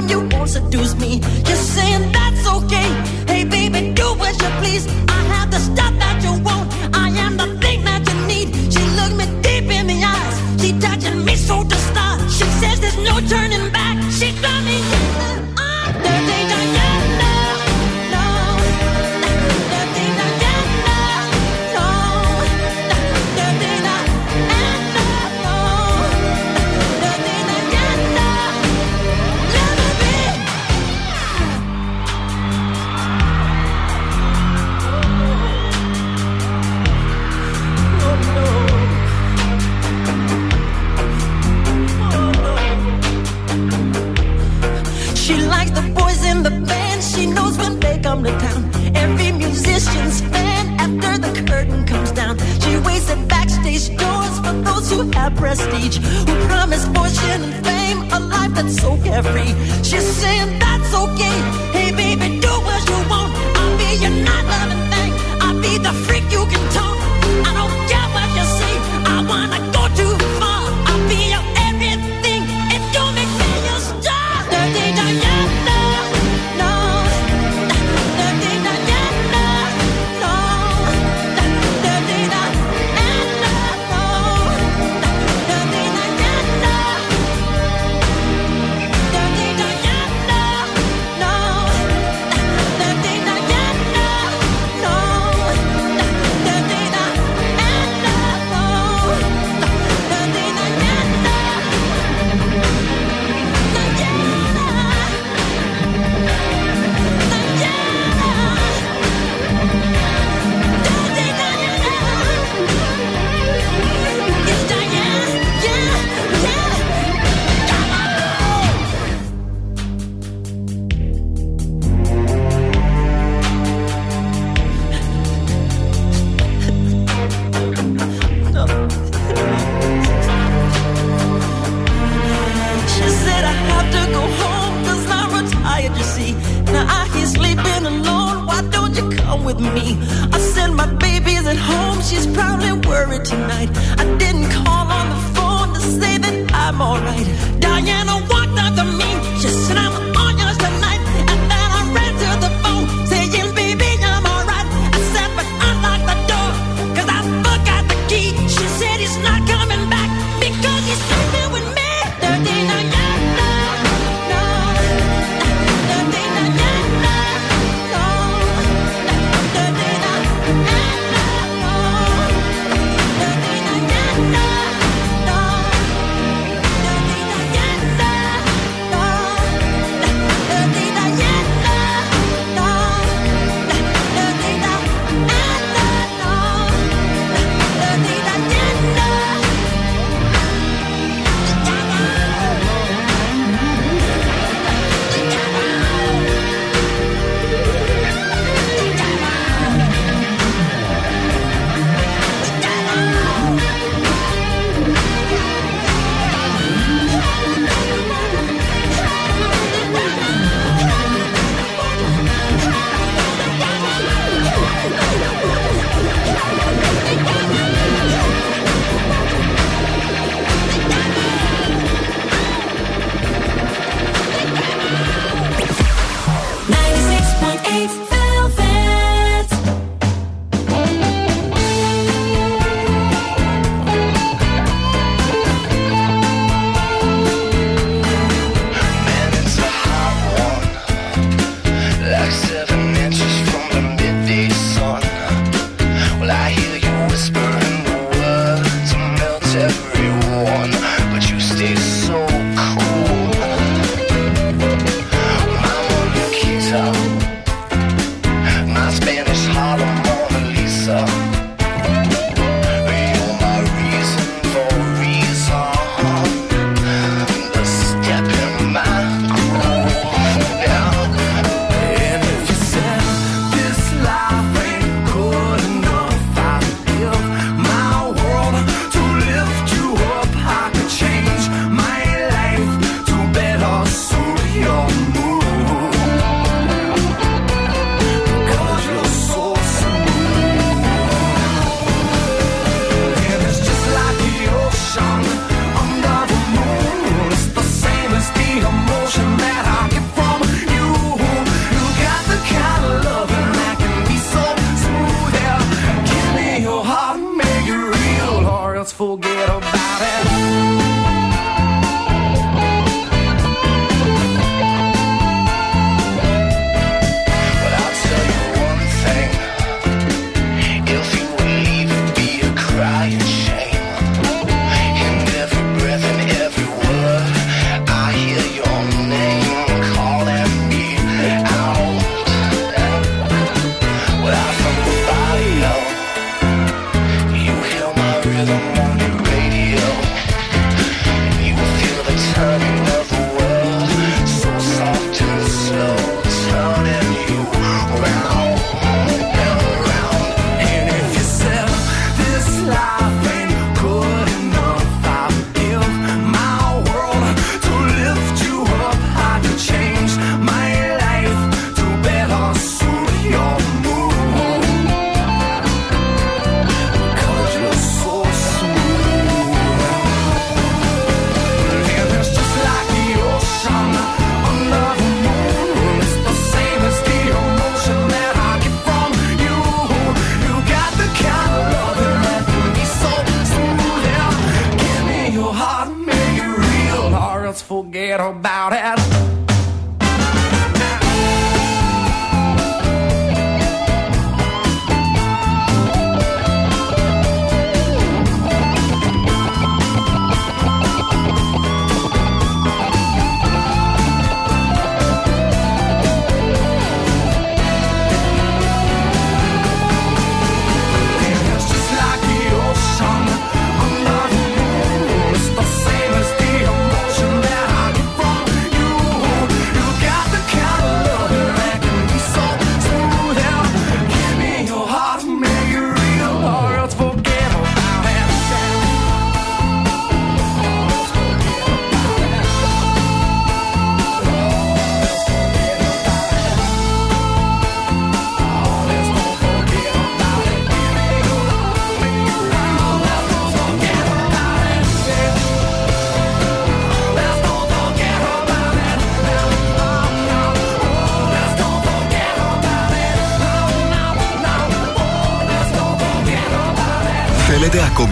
time you won't seduce me. Just saying that's okay. Hey, baby, do what you please. I have the stuff that you want. those who have prestige, who promise fortune and fame, a life that's so carefree. She's saying that's okay. Hey, baby, do what you want. I'll be your night loving thing. I'll be the freak you can talk.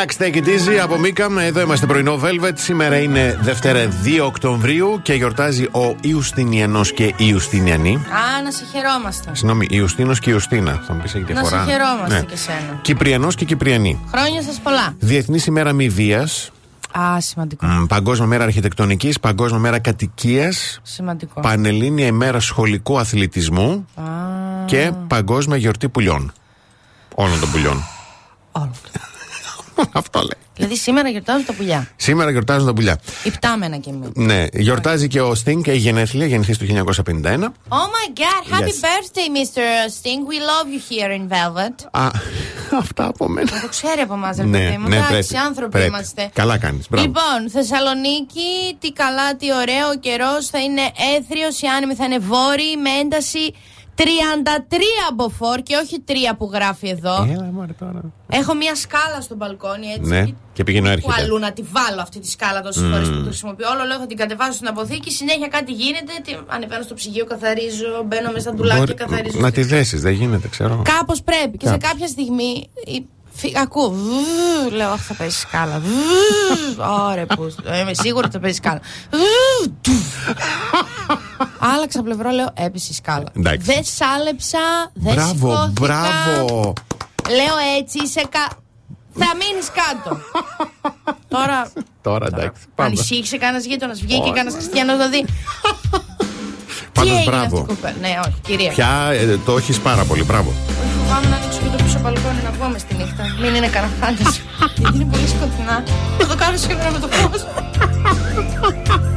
Relax, take it easy από Μίκαμ. Εδώ είμαστε πρωινό Velvet. Σήμερα είναι Δευτέρα 2 Οκτωβρίου και γιορτάζει ο Ιουστινιανός και η Ιουστινιανή. Α, να σε χαιρόμαστε. Συγγνώμη, Ιουστίνος και Ιουστίνα. Θα μου πεις έχει Να διαφορά. σε χαιρόμαστε Ναι. και σένα. Κυπριανός και Κυπριανή. Χρόνια σας πολλά. Διεθνής ημέρα μη βίας. Α, σημαντικό. Παγκόσμια μέρα αρχιτεκτονικής. Παγκόσμια μέρα κατοικίας. Σημαντικό. Πανελλήνια ημέρα σχολικού αθλητισμού. Α, Και παγκόσμια γιορτή πουλιών. Όλων των πουλιών. όλο. Αυτό λέει. δηλαδή σήμερα γιορτάζουν τα πουλιά. Σήμερα γιορτάζουν τα πουλιά. Υπτάμενα κι εμείς. Ναι, γιορτάζει και ο Sting, έχει γενέθλια, γεννηθεί το 1951. Oh my god, happy Yes. birthday, Mr. Sting. We love you here in Velvet. Α, αυτά από μένα. Το ξέρει από εμάς, ρε Ναι, παιδί μου. ναι, Εντάξει, πρέπει, άνθρωποι πρέπει. είμαστε. Καλά κάνεις, μπράβο. Λοιπόν, Θεσσαλονίκη, τι καλά, τι ωραίο. Ο καιρός θα είναι έθριος, οι άνεμοι θα είναι βόρειοι με ένταση 33 μποφόρ και όχι 3 που γράφει εδώ. Έλα, μωρέ, τώρα. Έχω μια σκάλα στο μπαλκόνι έτσι. Ναι, και πηγαίνω Πού έρχεται. αλλού να τη βάλω αυτή τη σκάλα τόσες φορές που τη χρησιμοποιώ. Όλο λέω θα την κατεβάσω στην αποθήκη. Συνέχεια κάτι γίνεται. Τι, ανεβαίνω στο ψυγείο, καθαρίζω. Μπαίνω μέσα στα ντουλάκια, Μπορεί- καθαρίζω. Να τη δέσεις, δεν γίνεται, ξέρω. Κάπως πρέπει. Και σε Κάπως. κάποια στιγμή. Η- φυ- Ακούω. βου, Λέω, Αχ, θα παίζει σκάλα. Βου, Ωραία, που. Είμαι σίγουρη ότι θα παίζει σκάλα. Βου, τουφ. Άλλαξα πλευρό, λέω, έπεσε η σκάλα. Εντάξει. Δεν σάλεψα, δεν Μπράβο, σηκώθηκα. μπράβο. Λέω έτσι, είσαι κα... Θα μείνεις κάτω. Τώρα. Τώρα εντάξει. Πάμε. Ανησύχησε κανένας γείτονας, βγήκε Όχι. κανένας χριστιανός να δει. Τι Πάντως, έγινε αυτή η μπράβο. κοπέλα. Ναι, όχι, κυρία. Πια ε, το έχεις πάρα πολύ, μπράβο. Φοβάμαι να ανοίξω και το πίσω μπαλκόνι να βγούμε στη νύχτα. Μην είναι κανένα φάνταση. Γιατί είναι πολύ σκοτεινά. Θα το κάνω σήμερα με το φως.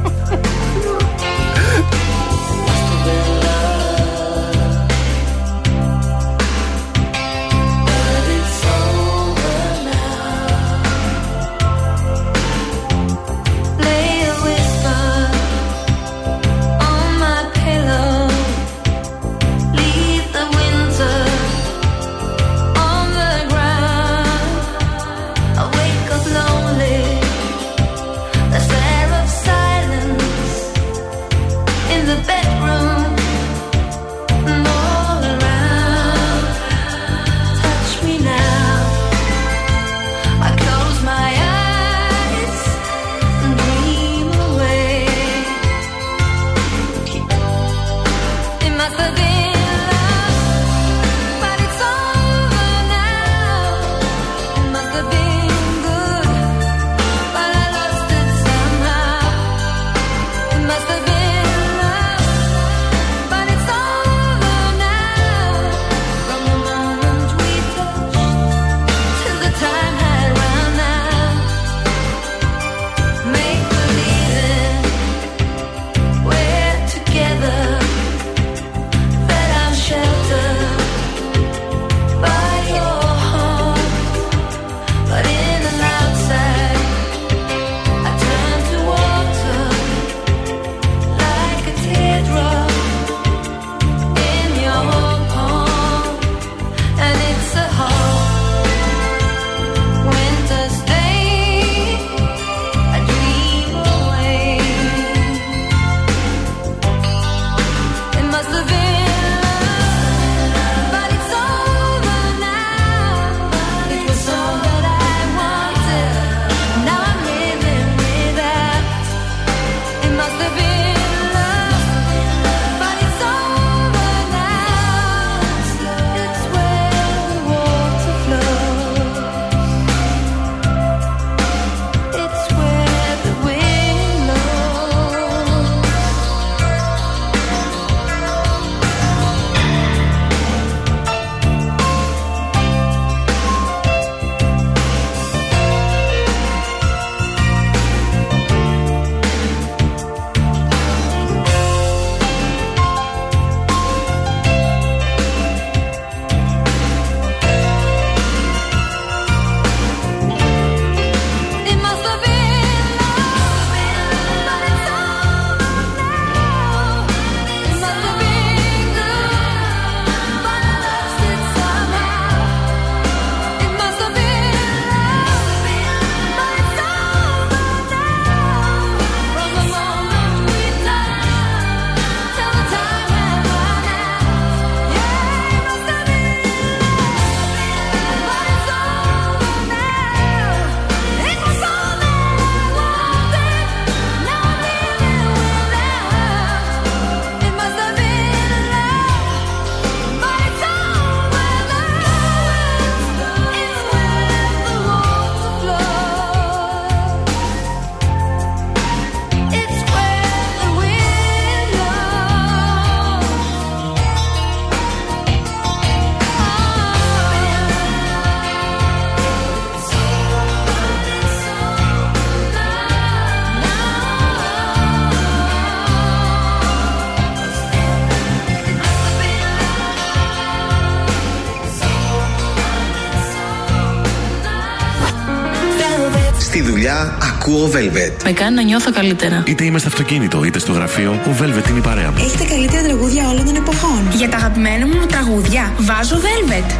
Με κάνει να νιώθω καλύτερα. Είτε είμαι στο αυτοκίνητο, είτε στο γραφείο, ο Velvet είναι η παρέα μου. Έχετε καλύτερα τραγούδια όλων των εποχών. Για τα αγαπημένα μου τραγούδια, βάζω Velvet.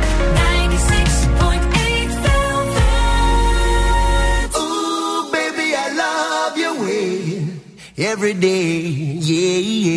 Every day, yeah, yeah.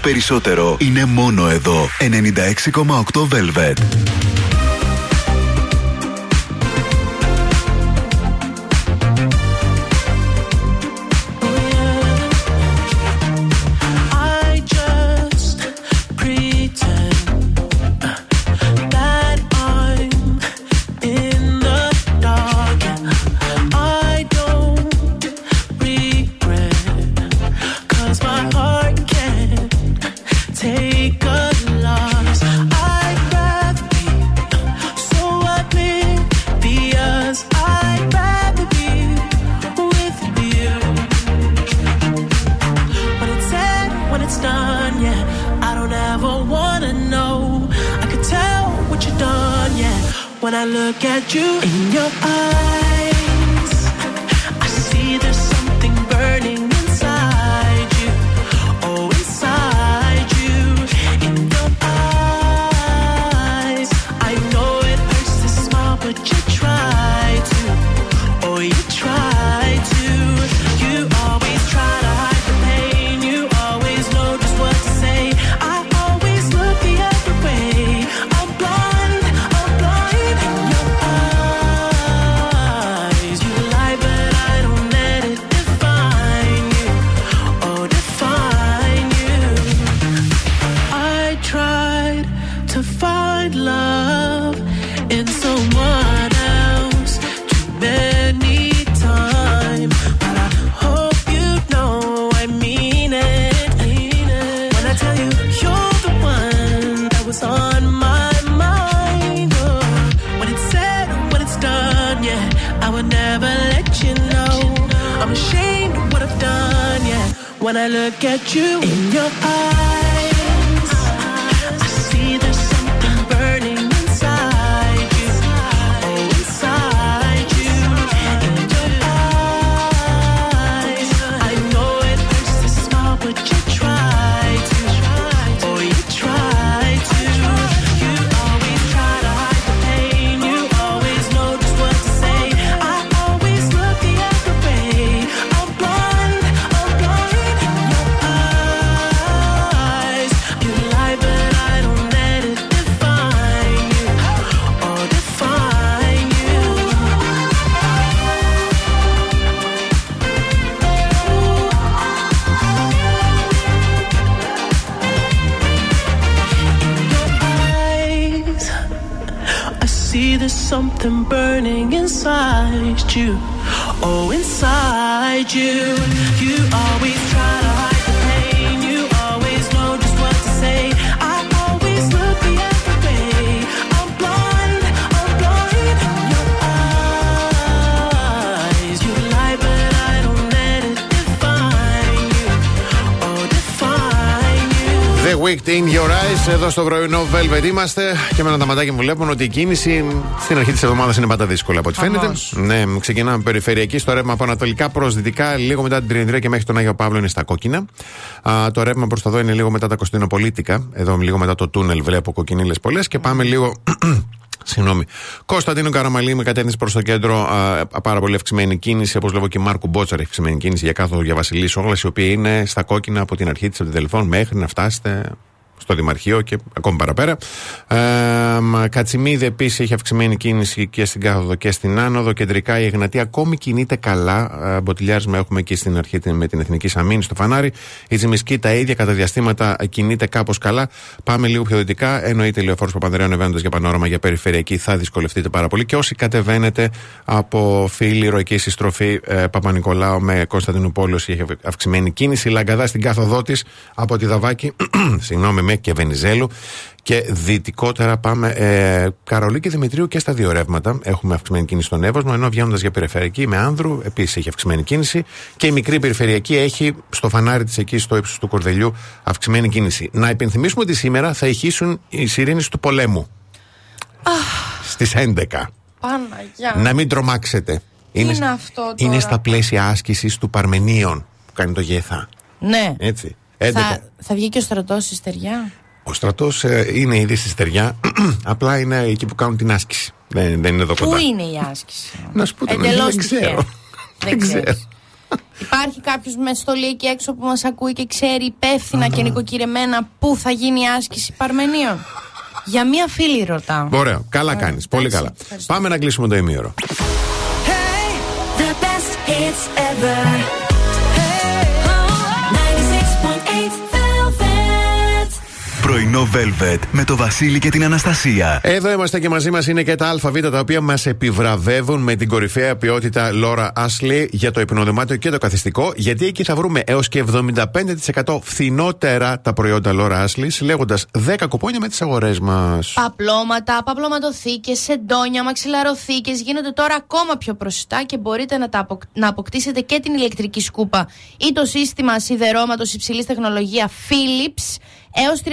περισσότερο είναι μόνο εδώ. 96,8 Velvet. The Wicked in Your Eyes, εδώ στο πρωινό Velvet είμαστε και με ένα τα ματάκια μου βλέπουν ότι η κίνηση στην αρχή της εβδομάδας είναι πάντα δύσκολη από ό,τι φαίνεται. Χαμός. Ναι, ξεκινάμε περιφερειακή στο ρεύμα από ανατολικά προς δυτικά, λίγο μετά την Τριανδρία και μέχρι τον Άγιο Παύλο είναι στα κόκκινα. Α, το ρεύμα προς τα δω είναι λίγο μετά τα Κωνσταντινοπολίτικα. Εδώ λίγο μετά το τούνελ βλέπω κοκκινίλες πολλές και πάμε λίγο. Συγγνώμη. Κωνσταντίνο Καραμαλή με κατεύθυνση προς το κέντρο. Α, πάρα πολύ αυξημένη κίνηση. Όπως βλέπω και Μάρκου Μπότσαρ έχει αυξημένη κίνηση για κάθοδο για Βασιλής Όγλα, η οποία είναι στα κόκκινα από την αρχή της, από την τηλεφών μέχρι να φτάσετε στο Δημαρχείο και ακόμη παραπέρα. Ε, μ, Κατσιμίδη επίσης έχει αυξημένη κίνηση και στην κάθοδο και στην άνοδο. Κεντρικά η Εγνατία ακόμη κινείται καλά. Ε, Μποτιλιάρισμα έχουμε εκεί στην αρχή την- με την Εθνική Σαμίνη στο φανάρι. Η Τζιμισκή τα ίδια κατά διαστήματα ε, κινείται κάπως καλά. Πάμε λίγο πιο δυτικά. Εννοείται λεωφόρος Παπανδρέου ανεβαίνοντα για πανόραμα για περιφερειακή θα δυσκολευτείτε πάρα πολύ. Και όσοι κατεβαίνετε από φίλη ηρωική συστροφή ε, Παπα-Νικολάου με Κωνσταντινούπολη έχει αυξημένη κίνηση. Λαγκαδά στην κάθοδό της από τη Δαβάκη, συγγνώμη, με και Βενιζέλου. Και δυτικότερα πάμε ε, Καρολί και Δημητρίου και στα δύο ρεύματα. Έχουμε αυξημένη κίνηση στον Εύωσμο, ενώ βγαίνοντας για περιφερειακή με Άνδρου επίσης έχει αυξημένη κίνηση. Και η μικρή περιφερειακή έχει στο φανάρι της εκεί στο ύψος του Κορδελιού αυξημένη κίνηση. Να υπενθυμίσουμε ότι σήμερα θα ηχήσουν οι σιρήνες του πολέμου. Στις 11. Παναγιά. Να μην τρομάξετε. είναι αυτό τώρα; Είναι στα πλαίσια άσκησης του Παρμενίων που κάνει το ΓΕΘΑ. Ναι. Έτσι. 11. Θα, θα βγει και ο στρατός στη στεριά; Ο στρατός είναι ήδη στη στεριά, απλά είναι εκεί που κάνουν την άσκηση. Δεν, δεν είναι εδώ Πού κοντά. είναι η άσκηση; Να σου πω το Εντελώς δεν ξέρω. τυχαία. Δεν ξέρω. ξέρεις. Υπάρχει κάποιος με στολή εκεί έξω που μας ακούει και ξέρει υπεύθυνα και νοικοκυρεμένα πού θα γίνει η άσκηση Παρμενίων; Για μία φίλη ρωτάω. Ωραία, καλά Ωραία, κάνεις. Πολύ εντάξει, καλά. ευχαριστώ. Πάμε να κλείσουμε το ημίωρο. The best hits ever. Πρωινό Velvet με το Βασίλη και την Αναστασία. Εδώ είμαστε και μαζί μας είναι και τα ΑΒ τα οποία μας επιβραβεύουν με την κορυφαία ποιότητα Laura Ashley για το υπνοδωμάτιο και το καθιστικό. Γιατί εκεί θα βρούμε έως και 75% φθηνότερα τα προϊόντα Laura Ashley, συλλέγοντας 10 κουπόνια με τις αγορές μας. Παπλώματα, παπλωματοθήκες, σεντόνια, μαξιλαροθήκες γίνονται τώρα ακόμα πιο προσιτά και μπορείτε να, τα αποκ- να αποκτήσετε και την ηλεκτρική σκούπα ή το σύστημα σιδερώματος υψηλής τεχνολογία Philips Έως 39%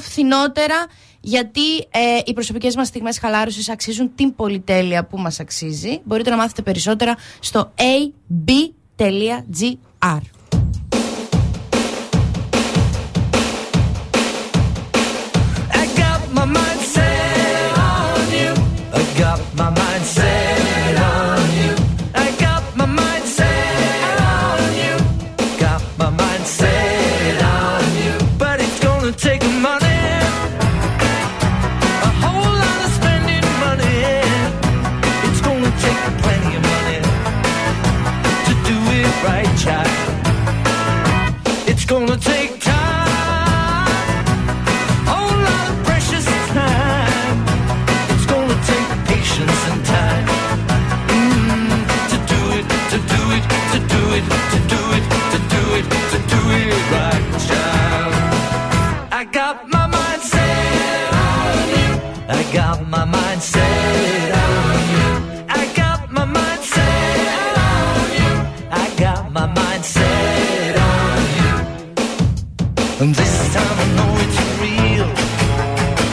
φθηνότερα γιατί ε, οι προσωπικές μας στιγμές χαλάρωσης αξίζουν την πολυτέλεια που μας αξίζει. Μπορείτε να μάθετε περισσότερα στο ab.gr. And this time I know it's real.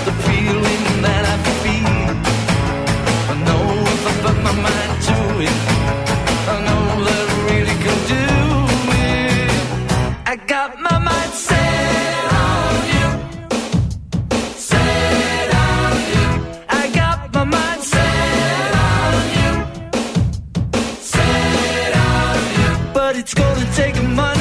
The feeling that I feel. I know if I put my mind to it, I know that I really can do it. I got my mind set on you. Set on you. I got my mind set on you. Set on you. But it's gonna take a.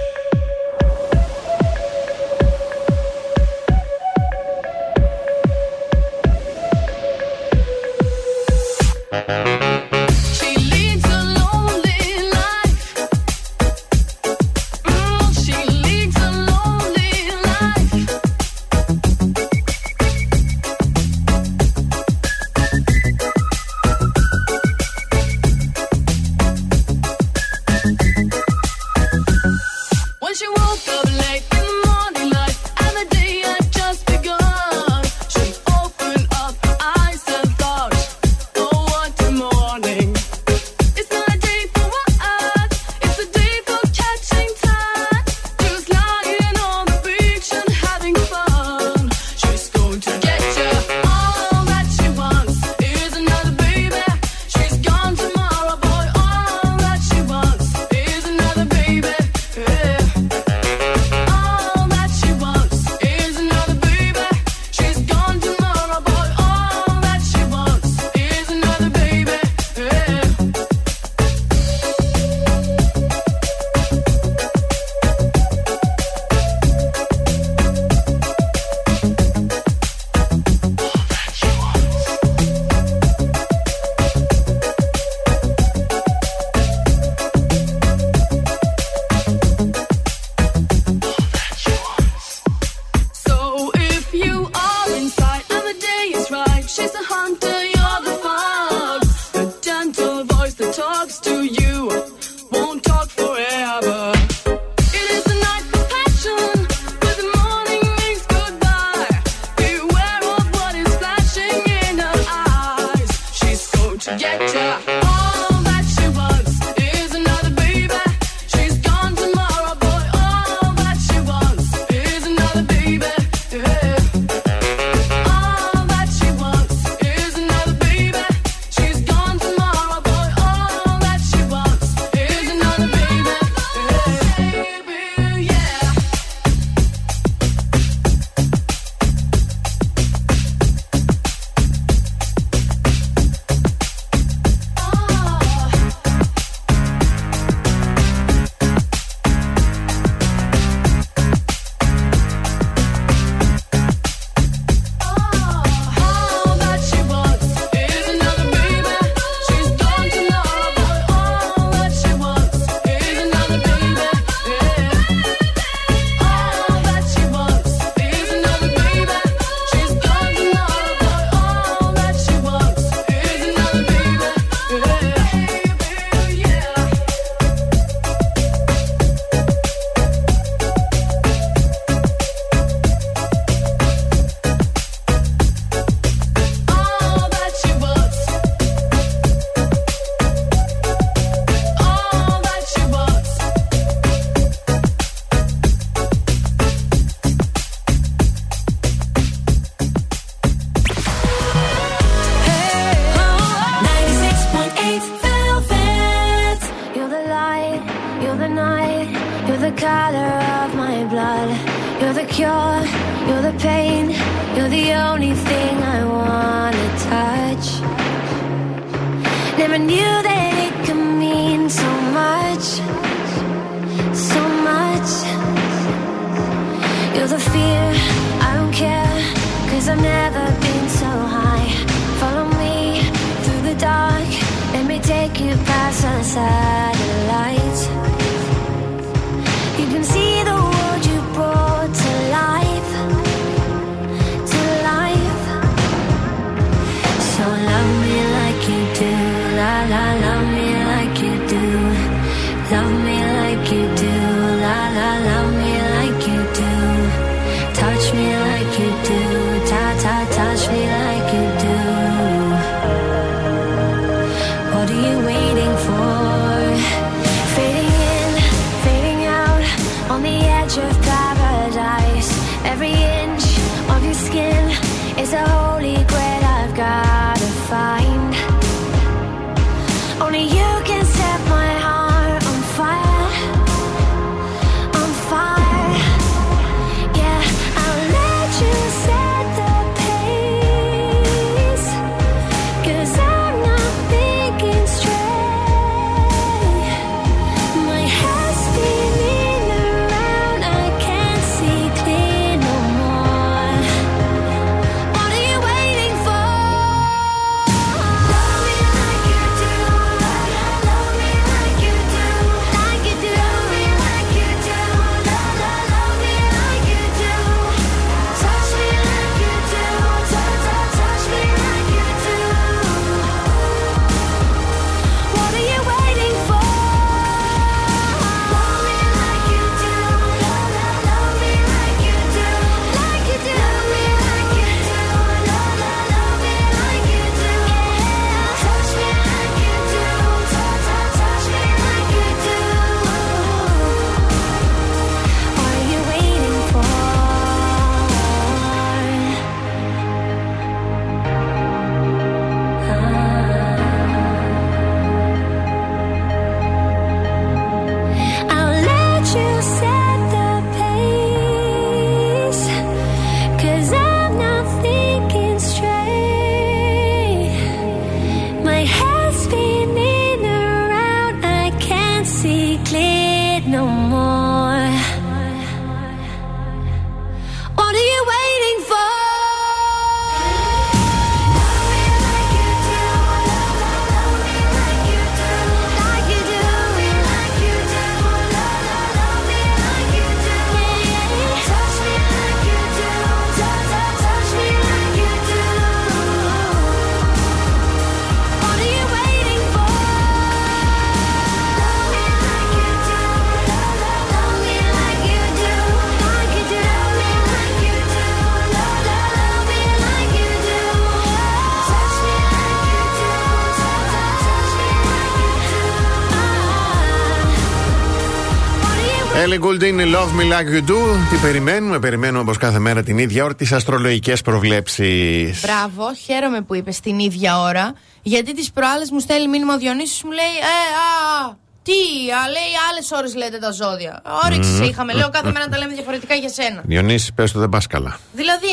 Ellie Goulding, Love Me Like You Do. Τι περιμένουμε, περιμένουμε όπω κάθε μέρα την ίδια ώρα τις αστρολογικές προβλέψεις. Μπράβο, χαίρομαι που είπες την ίδια ώρα. Γιατί τις προάλλες μου στέλνει μήνυμα ο Διονύσης μου λέει Ε, α, α, τι, α, λέει άλλες ώρες λέτε τα ζώδια. Όρεξη σε είχαμε. Λέω κάθε μέρα τα λέμε διαφορετικά για σένα. Διονύση, πες το δεν πας καλά. Δηλαδή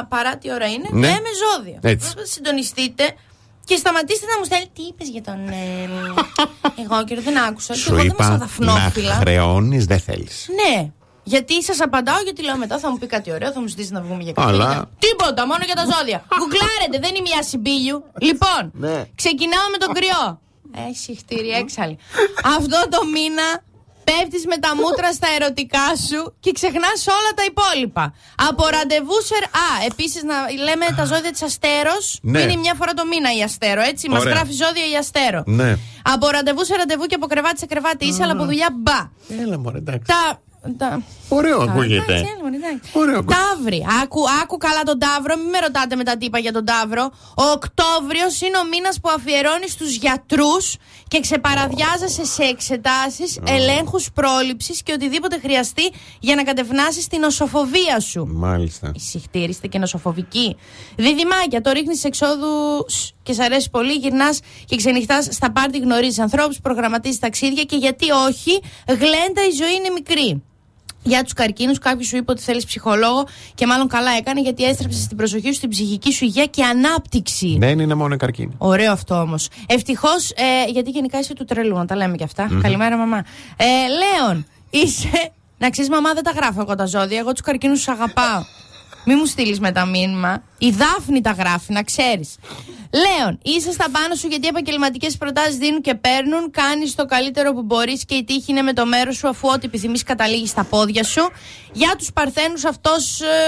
9 παρά τι ώρα είναι, Ναι. λέμε ζώδια. Έτσι. Συντονιστείτε και σταματήστε να μου στέλνει τι είπες για τον. Ε, εγώ και δεν άκουσα. και Σου εγώ δεν είμαι είπα σαν να δαφνόφιλα. χρεώνεις, δεν θέλεις. Ναι. Γιατί σας απαντάω, γιατί λέω μετά θα μου πει κάτι ωραίο, θα μου ζητήσει να βγούμε για κάτι. Αλλά- Τίποτα, μόνο για τα ζώδια. Γκουγκλάρετε, δεν είναι μια συμπίλιου. Λοιπόν, Ναι. ξεκινάω με τον κρυό. Έχει χτύρι έξαλλη. Αυτό το μήνα πέφτεις με τα μούτρα στα ερωτικά σου και ξεχνάς όλα τα υπόλοιπα. Από ραντεβού σε. Α, επίσης να λέμε τα ζώδια της Αστέρος. Ναι. Είναι μια φορά το μήνα η Αστέρο, έτσι; Μας Ωραία. γράφει ζώδια η Αστέρο. Ναι. Από ραντεβού σε ραντεβού και από κρεβάτι σε κρεβάτι είσαι, αλλά από δουλειά μπα. Έλα, μωρέ, εντάξει. Τα. Τα... Ωραίο τα- ακούγεται. εντάξει, έλα, μωρέ, εντάξει. Ωραίο ακούγεται. Ταύρι. Άκου, άκου καλά τον Ταύρο. Μην με ρωτάτε με τα τύπα για τον Ταύρο. Ο Οκτώβριος είναι ο μήνας που αφιερώνει στους γιατρούς και ξεπαραδιάζεσαι σε εξετάσεις, ελέγχους πρόληψης και οτιδήποτε χρειαστεί για να κατευνάσεις την νοσοφοβία σου. Μάλιστα. Συχτήρι, είστε και νοσοφοβικοί. Διδυμάκια, το ρίχνεις εξόδου και σ' αρέσει πολύ, γυρνάς και ξενυχτάς στα πάρτι, γνωρίζεις ανθρώπους, προγραμματίζεις ταξίδια και γιατί όχι, γλέντα η ζωή είναι μικρή. Για τους καρκίνους, κάποιος σου είπε ότι θέλεις ψυχολόγο και μάλλον καλά έκανε γιατί έστρεψες την προσοχή σου στην ψυχική σου υγεία και ανάπτυξη. Δεν είναι μόνο η καρκίνη. Ωραίο αυτό όμως. Ευτυχώς, ε, γιατί γενικά είσαι του τρελού, να τα λέμε και αυτα Καλημέρα, μαμά. Ε, Λέων, είσαι. Να ξέρεις, μαμά, δεν τα γράφω εγώ τα ζώδια. Εγώ τους καρκίνους τους αγαπάω. Μη μου στείλεις με τα μήνυμα. Η Δάφνη τα γράφει, να ξέρεις. Λέων, είσαι στα πάνω σου γιατί οι επαγγελματικές προτάσεις δίνουν και παίρνουν. Κάνεις το καλύτερο που μπορείς και η τύχη είναι με το μέρος σου αφού ό,τι επιθυμείς καταλήγεις στα πόδια σου. Για τους Παρθένους,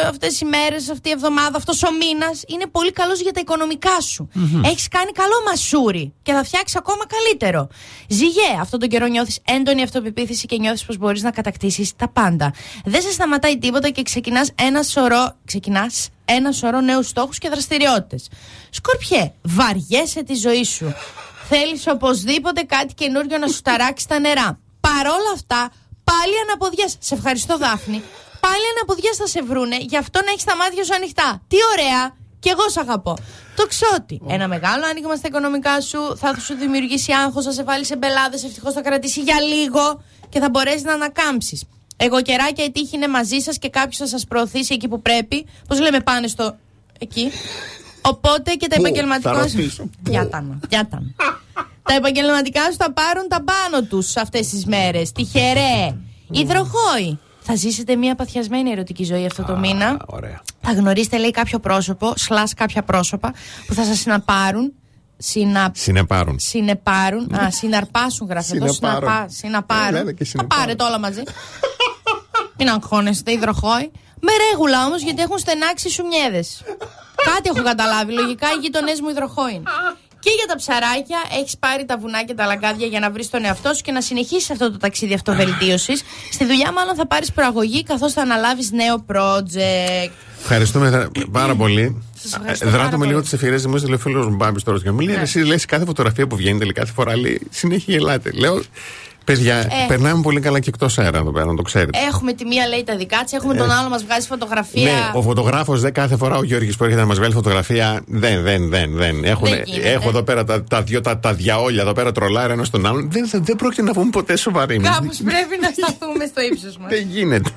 αυτές οι μέρες, αυτή η εβδομάδα, αυτός ο μήνας είναι πολύ καλός για τα οικονομικά σου. Έχεις κάνει καλό μασούρι και θα φτιάξεις ακόμα καλύτερο. Ζυγέ, αυτόν τον καιρό νιώθεις έντονη αυτοπεποίθηση και νιώθεις πως μπορείς να κατακτήσεις τα πάντα. Δεν σε σταματάει τίποτα και ξεκινάς ένα σωρό. Ξεκινάς ένα σωρό νέους στόχους και δραστηριότητες. Σκορπιέ, βαριέσαι τη ζωή σου. Θέλεις οπωσδήποτε κάτι καινούριο να σου ταράξει τα νερά. Παρόλα αυτά, πάλι αναποδιέ. Σε ευχαριστώ, Δάφνη. Πάλι αναποδιέ θα σε βρούνε, γι' αυτό να έχεις τα μάτια σου ανοιχτά. Τι ωραία! Και εγώ σ' αγαπώ. Το ξότι. Ένα μεγάλο άνοιγμα στα οικονομικά σου θα σου δημιουργήσει άγχος, θα σε βάλει σε μπελάδες. Ευτυχώς θα κρατήσει για λίγο και θα μπορέσεις να ανακάμψεις. Εγώ καιράκια η τύχη είναι μαζί σας και κάποιος θα σας προωθήσει εκεί που πρέπει. Πώς λέμε, πάνε στο. εκεί. Οπότε και τα Πού, επαγγελματικά θα σου. ρωτήσω. Γιάτανα, γιάτανα. τα επαγγελματικά σου θα πάρουν τα πάνω τους αυτές τις μέρες. Τυχερέ. Υδροχόη. Θα ζήσετε μια παθιασμένη ερωτική ζωή αυτό το μήνα. Ωραία. Θα γνωρίσετε, λέει, κάποιο πρόσωπο, σλά κάποια πρόσωπα που θα σας συναπάρουν. Συνα... Συνεπάρουν. Συνεπάρουν. Α, συναρπάσουν γράφει εδώ. Συνεπάρουν. Συναπά, συναπάρουν. Ε, λένε και Θα συνεπάρουν. πάρετε όλα μαζί. Μην αγχώνεστε, υδροχόη. Με ρέγουλα όμως, γιατί έχουν στενάξει σου μιέδε. Κάτι έχω καταλάβει. Λογικά οι γείτονέ μου υδροχόη είναι. Και για τα ψαράκια, έχεις πάρει τα βουνά και τα λαγκάδια για να βρεις τον εαυτό σου και να συνεχίσεις αυτό το ταξίδι αυτοβελτίωσης. Στη δουλειά, μάλλον θα πάρεις προαγωγή καθώς θα αναλάβεις νέο project. Ευχαριστούμε δρα- πάρα πολύ. Σας ευχαριστώ Ε, πάρα Δράτω με λίγο πολύ. τις εφηρέσει μου, λέει ο φίλος μου Μπάμπης τώρα και μου λέει: Εσύ λες κάθε φωτογραφία που βγαίνει τελικά κάθε φορά λέει συνέχεια γελάτε. Λέω: Παιδιά, Ε. περνάμε πολύ καλά και εκτός αέρα εδώ πέρα, να το ξέρετε. Έχουμε τη μία λέει τα δικά της, έχουμε τον άλλο μας βγάζει φωτογραφία. Ναι, ο φωτογράφος δεν κάθε φορά ο Γιώργης που έρχεται να μας βγάλει φωτογραφία. Δεν, δεν, δεν. δεν. Έχουν, Δεν γίνεται. έχω εδώ πέρα τα, τα δυο τα, τα διαόλια εδώ πέρα τρολάρια ένας στον άλλον. Δεν, δεν, δεν πρόκειται να βγούμε ποτέ σοβαροί. εμείς. Κάπως πρέπει να σταθούμε στο ύψος μας. Δεν γίνεται.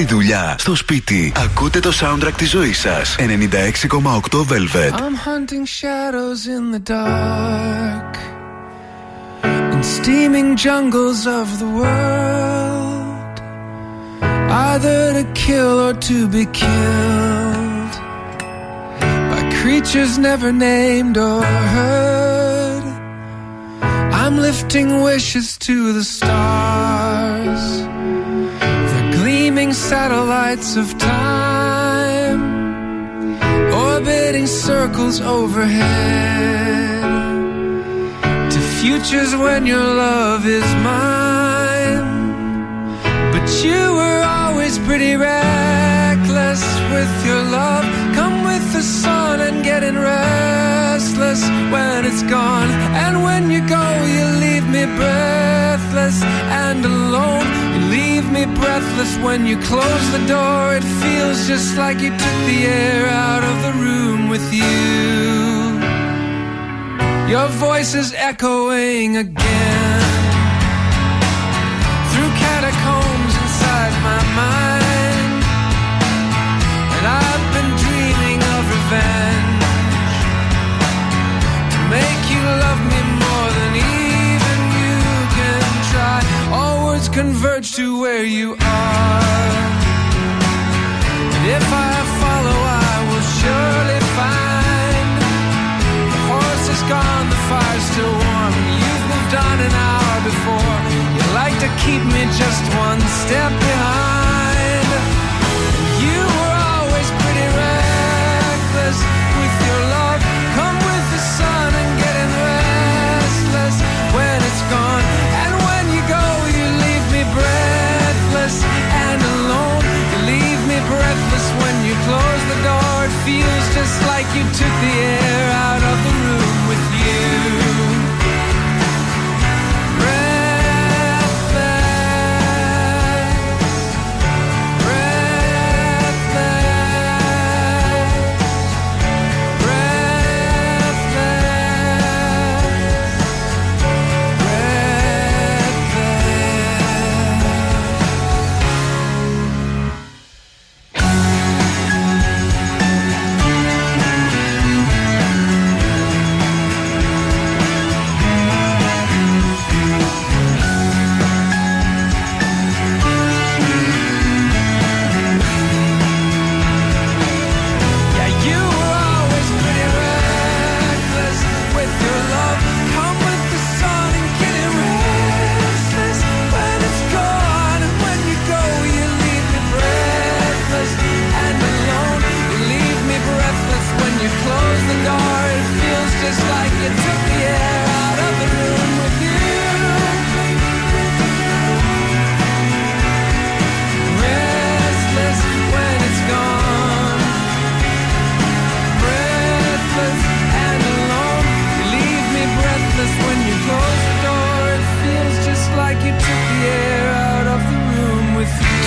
στη δουλειά, στο σπίτι. Ακούτε το soundtrack της ζωής σας. 96,8 Velvet. I'm hunting shadows in the dark in steaming jungles of the world, either to kill or to be killed by creatures never named or heard. I'm lifting wishes to the stars, the gleaming satellites of time orbiting circles overhead to futures when your love is mine. But you were always pretty reckless with your love. With the sun and getting restless when it's gone. And when you go, you leave me breathless and alone. You leave me breathless when you close the door. It feels just like you took the air out of the room with you. Your voice is echoing again converge to where you are. And if I follow, I will surely find the horse is gone, the fire's still warm. You've moved on an hour before. You like to keep me just one step behind. Feels just like you took the air out of the room with you.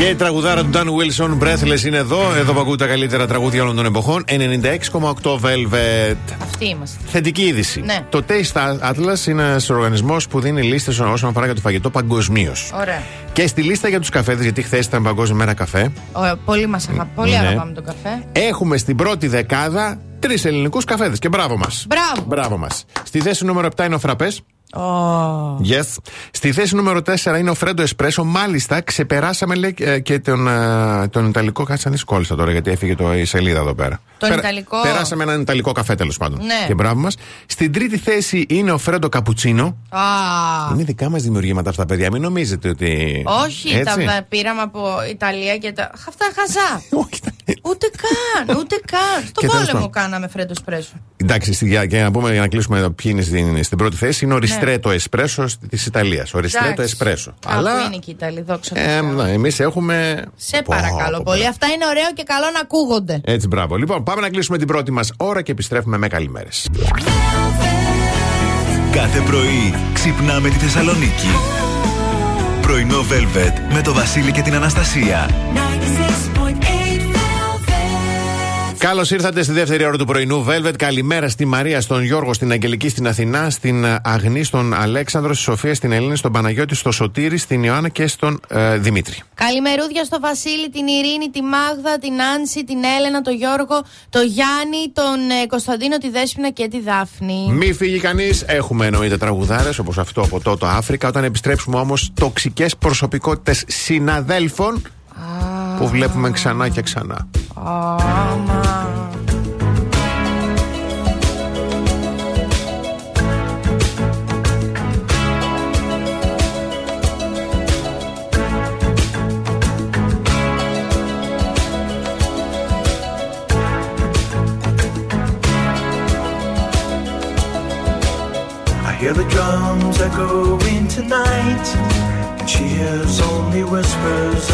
Και η τραγουδάρα του Dan Wilson, Breathless, είναι εδώ. Εδώ που ακούτε τα καλύτερα τραγούδια όλων των εποχών. 96,8 Velvet. Αυτοί είμαστε. Θετική είδηση. Ναι. Το Taste Atlas είναι ένας οργανισμός που δίνει λίστες όσον αφορά για το φαγητό παγκοσμίως. Ωραία. Και στη λίστα για τους καφέδες, γιατί χθες ήταν Παγκόσμια Μέρα Καφέ, Ωραία, πολύ μας αγαπάμε. Πολύ Ναι. αγαπάμε τον καφέ. έχουμε στην πρώτη δεκάδα τρεις ελληνικούς καφέδες. Και μπράβο μας. Μπράβο. Μπράβο μας. Στη θέση νούμερο 7 είναι ο Φραπές. Ω. Yes. Στη θέση νούμερο 4 είναι ο Φρέντο Εσπρέσο. Μάλιστα, ξεπεράσαμε λέει, ε, και τον, ε, τον Ιταλικό. Κάτσε να δυσκόλυσα τώρα, γιατί έφυγε το, η σελίδα εδώ πέρα. Τον Ιταλικό; Περάσαμε έναν Ιταλικό καφέ τέλος πάντων. Ναι. Και μπράβο μας. Στην τρίτη θέση είναι ο Φρέντο Καπουτσίνο. Α, Είναι δικά μας δημιουργήματα αυτά, παιδιά. Μην νομίζετε ότι. όχι, τα Έτσι. τα πήραμε από Ιταλία και τα. Αυτά χαζά. Όχι, τα- Ούτε καν, ούτε καν. Στον Και τέλος πόλεμο πάντων. κάναμε φρέντο σπρέσο. Εντάξει, στη- για, για να πούμε, για να κλείσουμε εδώ ποιοι είναι στην, στην πρώτη θέση, είναι ο Ριστρέτο Εσπρέσο της Ιταλίας. Ο Ριστρέτο Ναι. Εντάξει. Εσπρέσο. Α, που είναι και οι Ιταλοί, δόξα τω Ε, Θεώ. ναι, εμείς έχουμε. Σε Πω, παρακαλώ πω, πολύ. πω. Αυτά είναι ωραίο και καλό να ακούγονται. Έτσι, μπράβο. Λοιπόν, πάμε να κλείσουμε την πρώτη μας ώρα και επιστρέφουμε με καλημέρες. Κάθε πρωί ξυπνάμε τη Θεσσαλονίκη. Πρωινό Velvet με το Βασίλη και την Αναστασία. Καλώς ήρθατε στη δεύτερη ώρα του πρωινού Velvet. Καλημέρα στη Μαρία, στον Γιώργο, στην Αγγελική, στην Αθηνά, στην ε, Αγνή, στον Αλέξανδρο, στη Σοφία, στην Ελλήνη, στον Παναγιώτη, στο Σωτήρη, στην Ιωάννα και στον ε, Δημήτρη. Καλημερούδια στο Βασίλη, την Ειρήνη, τη Μάγδα, την Άνση, την Έλενα, τον Γιώργο, τον Γιάννη, τον ε, Κωνσταντίνο, τη Δέσποινα και τη Δάφνη. Μη φύγει κανείς. Έχουμε εννοείται τραγουδάρες όπως αυτό από τότε Αφρικα. Όταν επιστρέψουμε όμως τοξικές προσωπικότητες συναδέλφων που βλέπουμε ξανά και ξανά. Άμα. I hear the drums echoing tonight, and she hears only whispers of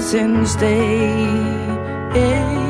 Since Day.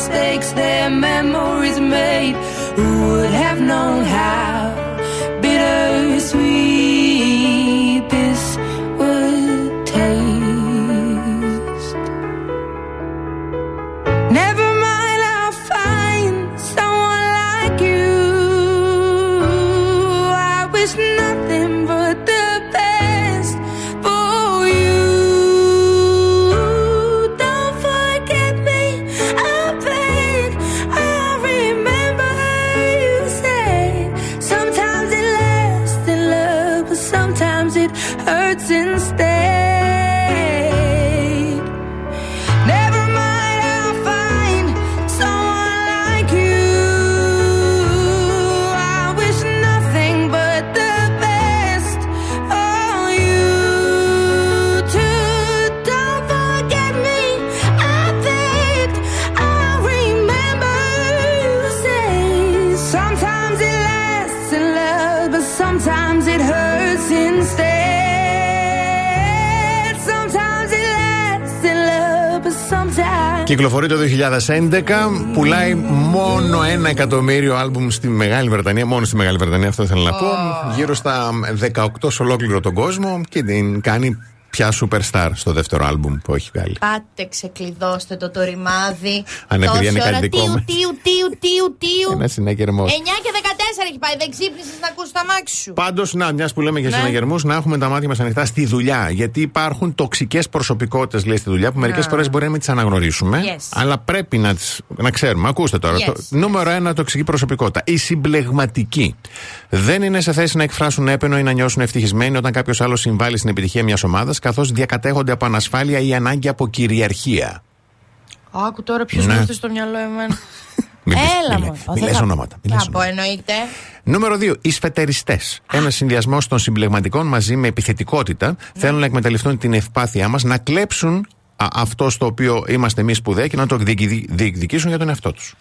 mistakes their memories made. Who would have known how? Κυκλοφορεί το 2011, πουλάει μόνο ένα εκατομμύριο άλμπουμ στη Μεγάλη Βρετανία, μόνο στη Μεγάλη Βρετανία αυτό θέλω να πω, γύρω στα 18 σε ολόκληρο τον κόσμο και την κάνει πια superstar στο δεύτερο άλμπουμ που έχει βγάλει. Πάτε, ξεκλειδώστε το το ρημάδι. Αν επειδή Τόση είναι κάτι ώρα. δικό Τίου, μας. τίου, τίου, τίου, τίου. Ένα συναγερμό. 9 και 14 έχει πάει. Δεν ξύπνησες να ακούσει τα μάξι σου. Πάντως, να, μιας που λέμε για Ναι. συναγερμούς, να έχουμε τα μάτια μας ανοιχτά στη δουλειά. Γιατί υπάρχουν τοξικές προσωπικότητες, λέει, στη δουλειά που μερικές Α. φορές μπορεί να μην τις αναγνωρίσουμε. Yes. Αλλά πρέπει να, τις, να ξέρουμε. Ακούστε τώρα. Yes. Το, νούμερο ένα τοξική προσωπικότητα. Η συμπλεγματική. Δεν είναι σε θέση να εκφράσουν έπαινο ή να νιώσουν ευτυχισμένοι όταν κάποιος άλλος συμβάλλει στην επιτυχία μιας ομάδας, καθώς διακατέχονται από ανασφάλεια ή ανάγκη από κυριαρχία. Άκου τώρα ποιος Ναι. μου ήρθε στο μυαλό εμένα. Μην πεις- Έλα μη μου. λέ- μη λες ονόματα, μη λες Θα πω εννοείται. Νούμερο 2. Οι σφετεριστές. Ένας συνδυασμός των συμπλεγματικών μαζί με επιθετικότητα Ναι. θέλουν να εκμεταλλευτούν την ευπάθειά μας, να κλέψουν α, αυτό στο οποίο είμαστε εμείς σπουδαίοι και να το διεκδικη- διεκδικήσουν για τον εαυτό τους.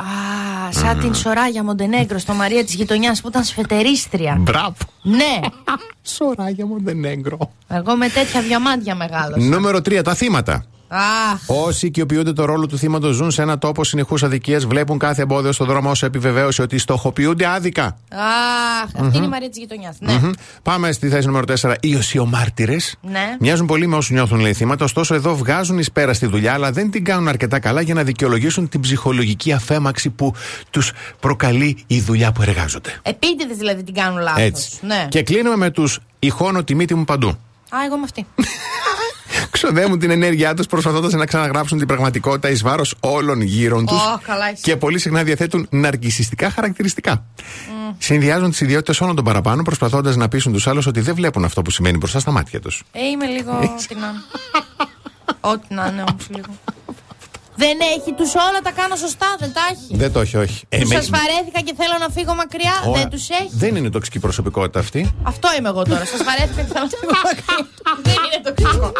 Α, σαν την Σοράγια Μοντενέγκρο στο Μαρία της γειτονιάς που ήταν σφετερίστρια. Μπράβο. Ναι. Σοράγια Μοντενέγκρο. Εγώ με τέτοια διαμάντια μεγάλωσα. Νούμερο 3. Τα θύματα. Αχ. Όσοι οικειοποιούνται το ρόλο του θύματος ζουν σε ένα τόπο συνεχούς αδικίας, βλέπουν κάθε εμπόδιο στον δρόμο ως επιβεβαίωση ότι στοχοποιούνται άδικα. Αχ, αυτή είναι η Μαρία της γειτονιάς. Ναι. Μμμ. Πάμε στη θέση νούμερο 4. Οι οσιομάρτυρες. Ναι. Μοιάζουν πολύ με όσους νιώθουν λέει θύματα, ωστόσο εδώ βγάζουν εις πέρα στη δουλειά, αλλά δεν την κάνουν αρκετά καλά για να δικαιολογήσουν την ψυχολογική αφέμαξη που τους προκαλεί η δουλειά που εργάζονται. Επίτηδες δηλαδή την κάνουν λάθος. Έτσι. Ναι. Και κλείνουμε με τους ηχώνω τη μύτη μου παντού. Α, εγώ με αυτή. Ξοδεύουν την ενέργειά τους προσπαθώντας να ξαναγράψουν την πραγματικότητα εις βάρος όλων γύρω τους. Ω, καλά είσαι. και πολύ συχνά διαθέτουν ναρκισιστικά χαρακτηριστικά. Συνδυάζουν τις ιδιότητες όλων των παραπάνω, προσπαθώντας να πείσουν τους άλλους ότι δεν βλέπουν αυτό που σημαίνει μπροστά στα μάτια τους. Ε, είμαι λίγο. Ό,τι να είναι. Ό,τι να είναι όμως λίγο. Δεν έχει, τους όλα τα κάνω σωστά, δεν τα έχει. Δεν το έχει, όχι. Ε, Του με- σας βαρέθηκα και θέλω να φύγω μακριά, Ωραία. δεν τους έχει. Δεν είναι τοξική προσωπικότητα αυτή. Αυτό είμαι εγώ τώρα. Σας βαρέθηκα και θέλω να φύγω μακριά. δεν είναι τοξικό.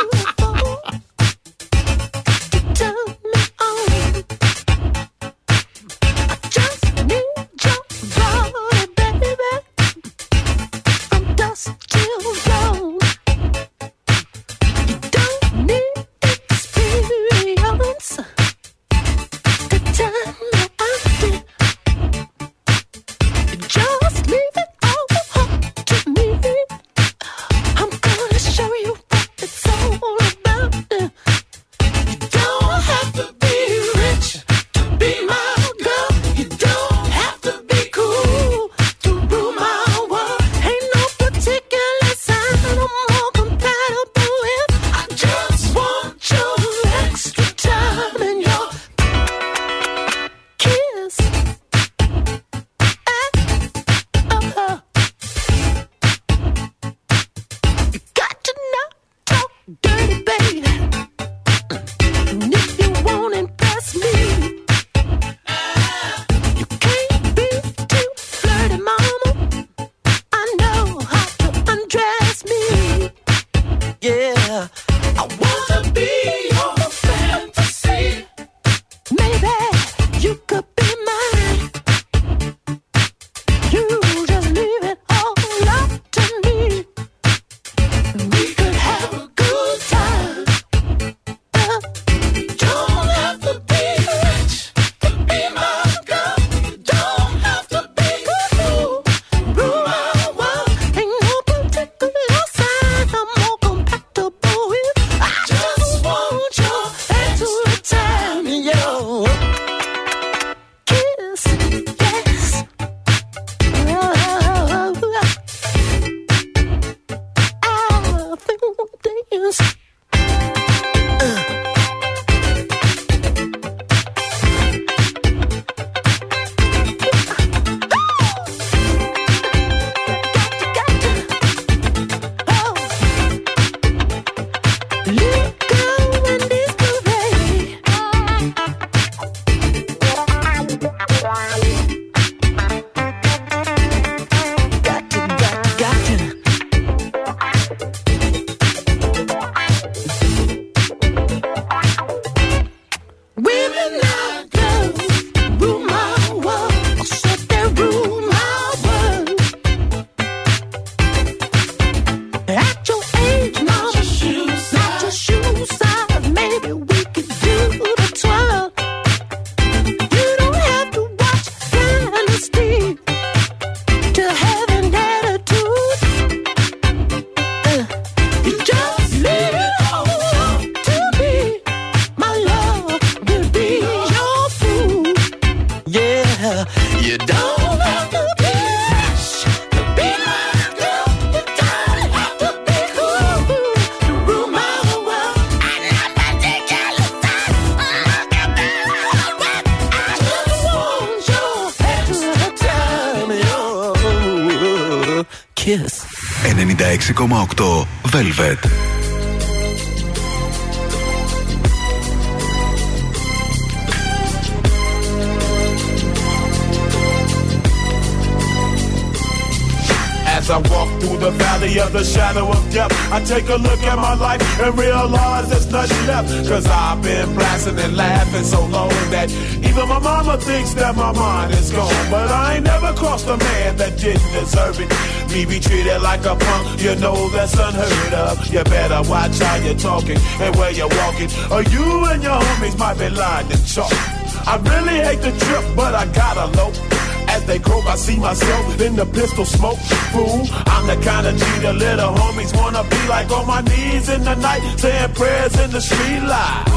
That my mind is gone. But I ain't never crossed a man that didn't deserve it. Me be treated like a punk, you know that's unheard of. You better watch how you're talking and where you're walking, or you and your homies might be lying to chalk. I really hate the trip, but I gotta low. As they croak, I see myself in the pistol smoke. Fool, I'm the kind of G the little homies wanna be like on my knees in the night, saying prayers in the street light.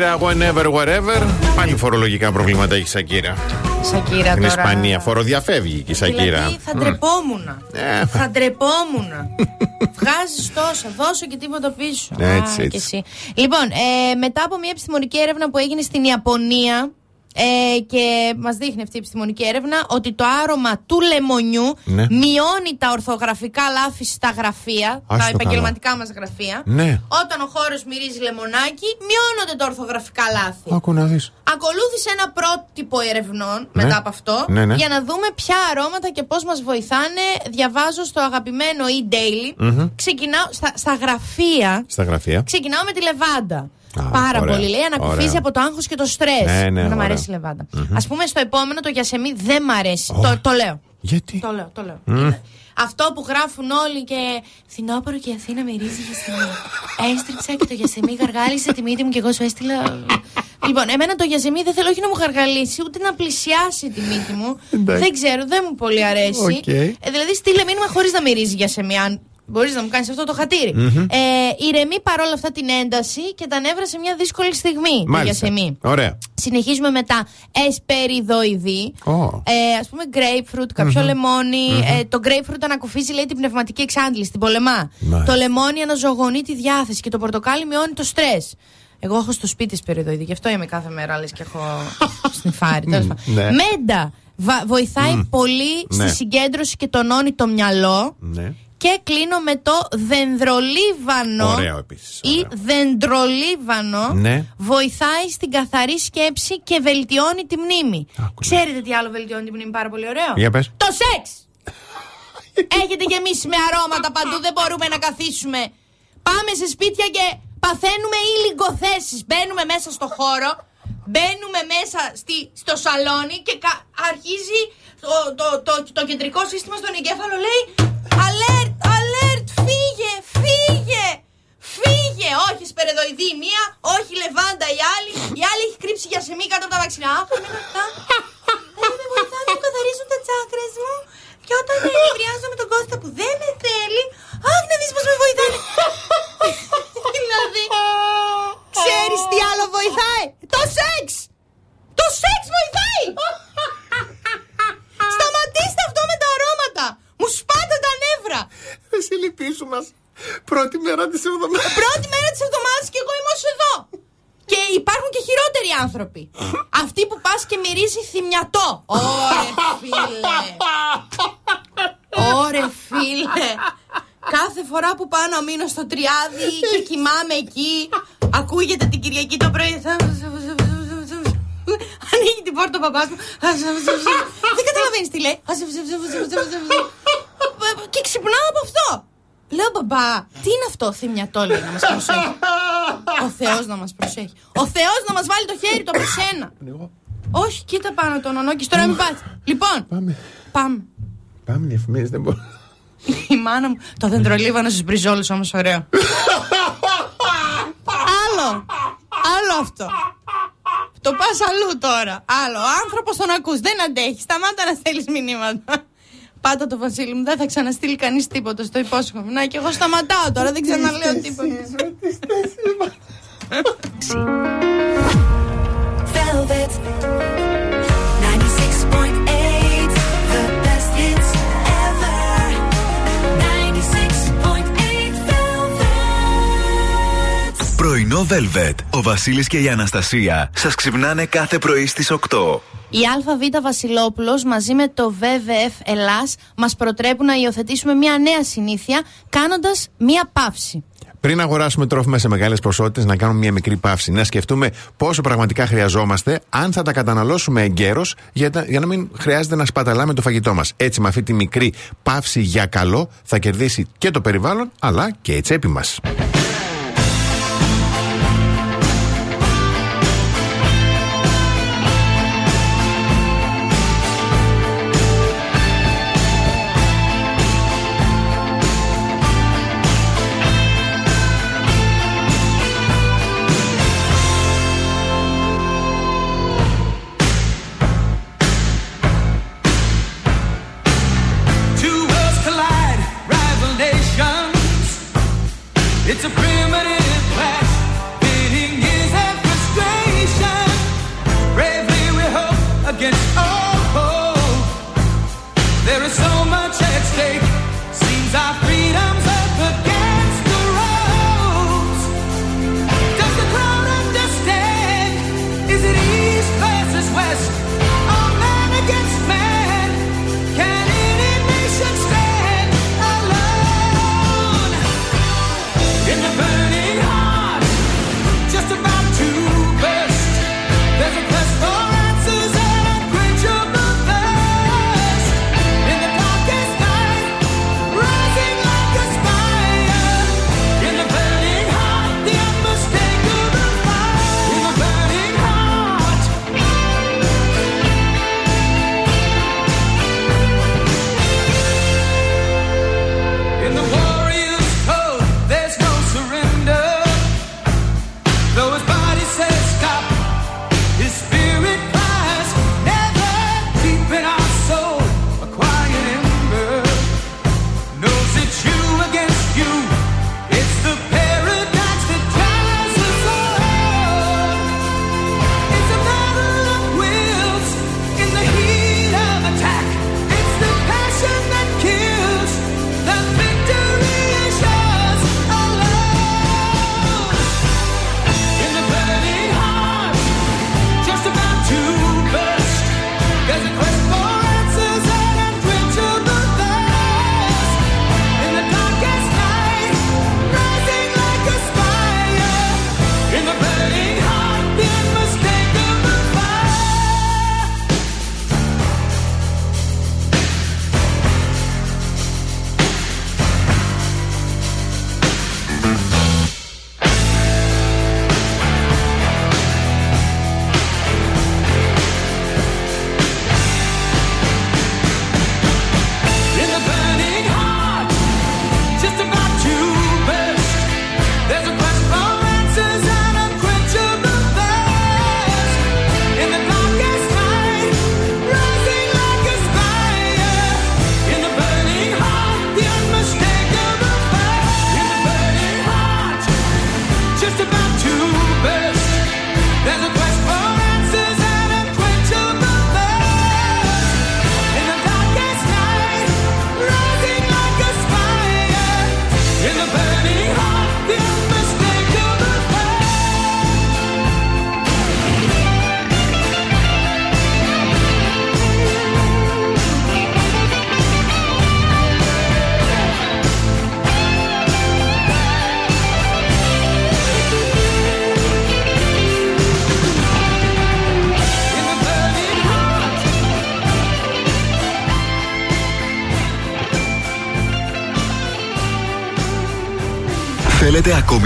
Σακύρα, whenever, wherever. Πάλι φορολογικά προβλήματα έχει η Σακύρα. Σακύρα Στην τώρα. Ισπανία. Φοροδιαφεύγει και η Σακύρα. Δηλαδή θα ντρεπόμουν. Ε. Θα ντρεπόμουν. Βγάζεις τόσα, δώσω και τίποτα πίσω. Έτσι, Α, έτσι. και εσύ. Λοιπόν, ε, μετά από μια επιστημονική έρευνα που έγινε στην Ιαπωνία. Ε, και μας δείχνει αυτή η επιστημονική έρευνα ότι το άρωμα του λεμονιού Ναι. μειώνει τα ορθογραφικά λάθη στα γραφεία, Ας τα το επαγγελματικά μας γραφεία. Ναι. Όταν ο χώρος μυρίζει λεμονάκι, μειώνονται τα ορθογραφικά λάθη. Άκου να δεις. Ακολούθησε ένα πρότυπο ερευνών Ναι. μετά από αυτό Ναι, ναι. για να δούμε ποια αρώματα και πώς μας βοηθάνε. Διαβάζω στο αγαπημένο e-daily. Μμμ. Ξεκινάω στα, στα γραφεία. Στα γραφεία. Ξεκινάω με τη λεβάντα. Α, Πάρα ωραία. πολύ. Λέει ανακουφίζει Ωραία. από το άγχος και το στρες. Ναι, ναι, Εμένα μ' ωραία. αρέσει η λεβάντα. Μμμ. Ας πούμε στο επόμενο το γιασεμί δεν μ' αρέσει. Το, το λέω. Γιατί; Το λέω, το λέω. Μμ. Αυτό που γράφουν όλοι και φθινόπωρο και η Αθήνα μυρίζει γιασεμί. Έστριψα και το γιασεμί γαργάλισε τη μύτη μου και εγώ σου έστειλα. λοιπόν, εμένα το γιασεμί δεν θέλω όχι να μου γαργαλίσει, ούτε να πλησιάσει τη μύτη μου. Εντάξει. δεν ξέρω, δεν μου πολύ αρέσει. Οκ. Ε, δηλαδή, στείλε μήνυμα χωρίς να μυρίζει γιασεμί, αν μπορείς να μου κάνεις αυτό το χατήρι. Μμμ. Ε, ηρεμεί παρόλα αυτά την ένταση και τα νεύρα σε μια δύσκολη στιγμή. Το Μάλιστα. γιασεμί. Ωραία. Συνεχίζουμε με τα εσπεριδοειδή. Ω. Ε, Α πούμε, grapefruit, καποιο Μμμ. λεμόνι. Μμμ. Ε, το grapefruit ανακουφίζει, λέει, την πνευματική εξάντληση, την πολεμά. Μάλιστα. Το λεμόνι αναζωογονεί τη διάθεση και το πορτοκάλι μειώνει το στρες. Εγώ έχω στο σπίτι εσπεριδοειδή, γι' αυτό είμαι κάθε μέρα, λες και έχω στην φάρη. τέλος πάντων. ναι. Μέντα. βα- βοηθάει Μμ. πολύ Ναι. στη συγκέντρωση και τονώνει το μυαλό. Ναι. Και κλείνω με το δενδρολίβανο. Ωραίο επίσης, Ή δεντρολίβανο. Ναι. Βοηθάει στην καθαρή σκέψη και βελτιώνει τη μνήμη. Ξέρετε τι άλλο βελτιώνει τη μνήμη, πάρα πολύ ωραίο; Για πες. Το σεξ! Έχετε γεμίσει με αρώματα παντού, δεν μπορούμε να καθίσουμε. Πάμε σε σπίτια και παθαίνουμε ήλιγκοθέσεις. Μπαίνουμε μέσα στο χώρο, μπαίνουμε μέσα στη, στο σαλόνι και κα- αρχίζει το, το, το, το, κεντρικό σύστημα στον εγκέφαλο λέει Alert, alert, φύγε, φύγε, φύγε. Όχι σπερεδοειδή η μία, όχι λεβάντα η άλλη. Η άλλη έχει κρύψει για σεμί κάτω από τα βαξινά. Αχ, εμένα αυτά. Δεν με βοηθάνε, μου καθαρίζουν τα τσάκρες μου. Και όταν νευριάζω με τον Κώστα που δεν με θέλει, αχ, να δεις πως με βοηθάνε. δηλαδή, ξέρεις τι άλλο βοηθάει; Το σεξ. Το σεξ βοηθάει. Σταματήστε αυτό με τα αρώματα. Μου σπάτε τα νεύρα. Εσύ λυπήσου μας. Πρώτη μέρα της εβδομάδας. Πρώτη μέρα της εβδομάδας και εγώ είμαι ως εδώ. Και υπάρχουν και χειρότεροι άνθρωποι. Αυτοί που πας και μυρίζεις θυμιατό. Ωρε φίλε. Ωρε φίλε. Κάθε φορά που πάω να μείνω στο τριάδι και κοιμάμαι εκεί, ακούγεται την Κυριακή το πρωί. Ανοίγει την πόρτα ο παπάς μου. Δεν καταλαβαίνεις τι λέει. Και ξυπνάω από αυτό. Λέω μπαμπά, τι είναι αυτό, θυμιατό λέει να μας προσέχει. Ο Θεός να μας προσέχει. Ο Θεός να μας βάλει το χέρι του από σένα. Όχι, κοίτα πάνω τον ονόκι, τώρα μην πας. Λοιπόν, Πάμε. πάμε. Πάμε διαφημίσει, δεν μπορώ. Η μάνα μου. Το δεντρολίβανο στους μπριζόλους όμως ωραίο. Άλλο. Άλλο αυτό. Το πας αλλού τώρα. Άλλο. Ο άνθρωπος τον ακούς. Δεν αντέχεις. Σταμάτα να στέλνεις μηνύματα. Πάτα το Βασίλη μου, δεν θα ξαναστείλει κανείς τίποτα στο υπόσχομαι. Να και εγώ σταματάω τώρα, δεν ξαναλέω τίποτα. Velvet 96.8 The best hits ever 96.8 Velvet Πρωινό Velvet. Ο Βασίλης και η Αναστασία σας ξυπνάνε κάθε πρωί στις 8. Η ΑΒ Βασιλόπουλος μαζί με το VVF Ελλάς μας προτρέπουν να υιοθετήσουμε μια νέα συνήθεια κάνοντας μια παύση. Πριν αγοράσουμε τρόφιμα σε μεγάλες ποσότητες, να κάνουμε μια μικρή παύση. Να σκεφτούμε πόσο πραγματικά χρειαζόμαστε, αν θα τα καταναλώσουμε εγκαίρως, για, τα- για να μην χρειάζεται να σπαταλάμε το φαγητό μας. Έτσι, με αυτή τη μικρή παύση για καλό, θα κερδίσει και το περιβάλλον, αλλά και η τσέπη μας.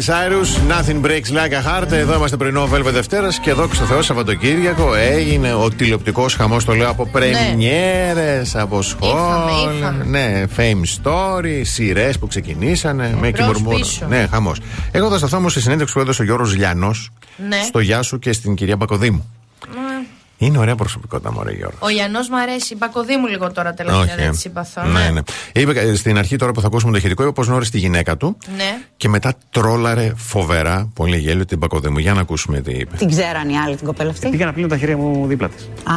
Like Miles Cyrus, Nothing Breaks Like a Heart. Εδώ είμαστε πρωινό Velvet Δευτέρας και εδώ στο Θεό Σαββατοκύριακο έγινε ο τηλεοπτικός χαμός. Το λέω από πρεμιέρες, από σχόλια. είχαμε. Ναι, fame story, σειρές που ξεκινήσανε. Με Μπρος, κυμουρμούρα. πίσω. Ναι, χαμός. Εγώ θα σταθώ όμως στη συνέντευξη που έδωσε ο Γιώργος Λιανό Ναι. στο Γεια σου και στην κυρία Μπακοδήμου. Ναι. Είναι ωραία προσωπικότητα, Μωρέ Γιώργος. Ο Γιαννό μου αρέσει. Η Πακοδήμου λίγο τώρα τελευταία δεν ε. τη συμπαθώ. ναι, ναι. Είπε ε, στην αρχή τώρα που θα ακούσουμε το ηχητικό, είπε πώ γνώρισε τη γυναίκα του Ναι. και μετά τρόλαρε φοβερά, πολύ γέλιο την Μπακοδήμου. Για να ακούσουμε τι είπε. Την ξέραν οι άλλοι την κοπέλα αυτή; Πήγα να πλύνω τα χέρια μου δίπλα της. Α,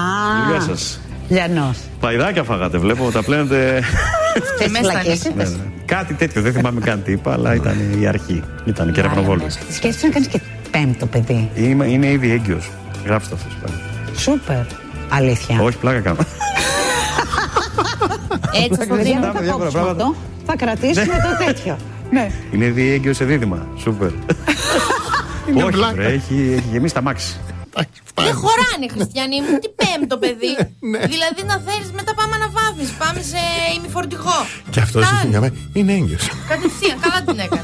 Γεια σας. Λιανός. Παϊδάκια φάγατε, βλέπω, τα πλένετε. Τις με Φυλακές Ναι, ναι. Κάτι τέτοιο, δεν θυμάμαι καν τι είπα, αλλά ήταν η αρχή. Ήταν και ραπνοβόλου. Σκέφτεσαι να κάνεις και πέμπτο παιδί. Είμαι, είναι ήδη έγκυος. Γράψτε αυτό. Πάλι. Σούπερ. Αλήθεια. Όχι, πλάκα κάνω. Έτσι στο Παιδιά, δίνω. δεν θα διάφορα κόψουμε πράγματα. αυτό. Θα κρατήσουμε το τέτοιο. Ναι. Είναι ήδη έγκυο σε δίδυμα. Σούπερ. Όχι, πλάκα. βρε, έχει, έχει γεμίσει τα μάξι. Δεν χωράνε, Χριστιανή μου. Τι πέμπτο παιδί. Ναι. δηλαδή να θέλεις μετά πάμε να βάθμιση. Πάμε σε ημιφορτικό. Και αυτός Φτάνεις. είχε μια μέρα. Είναι έγκυος. Κατευθείαν, καλά την έκανε.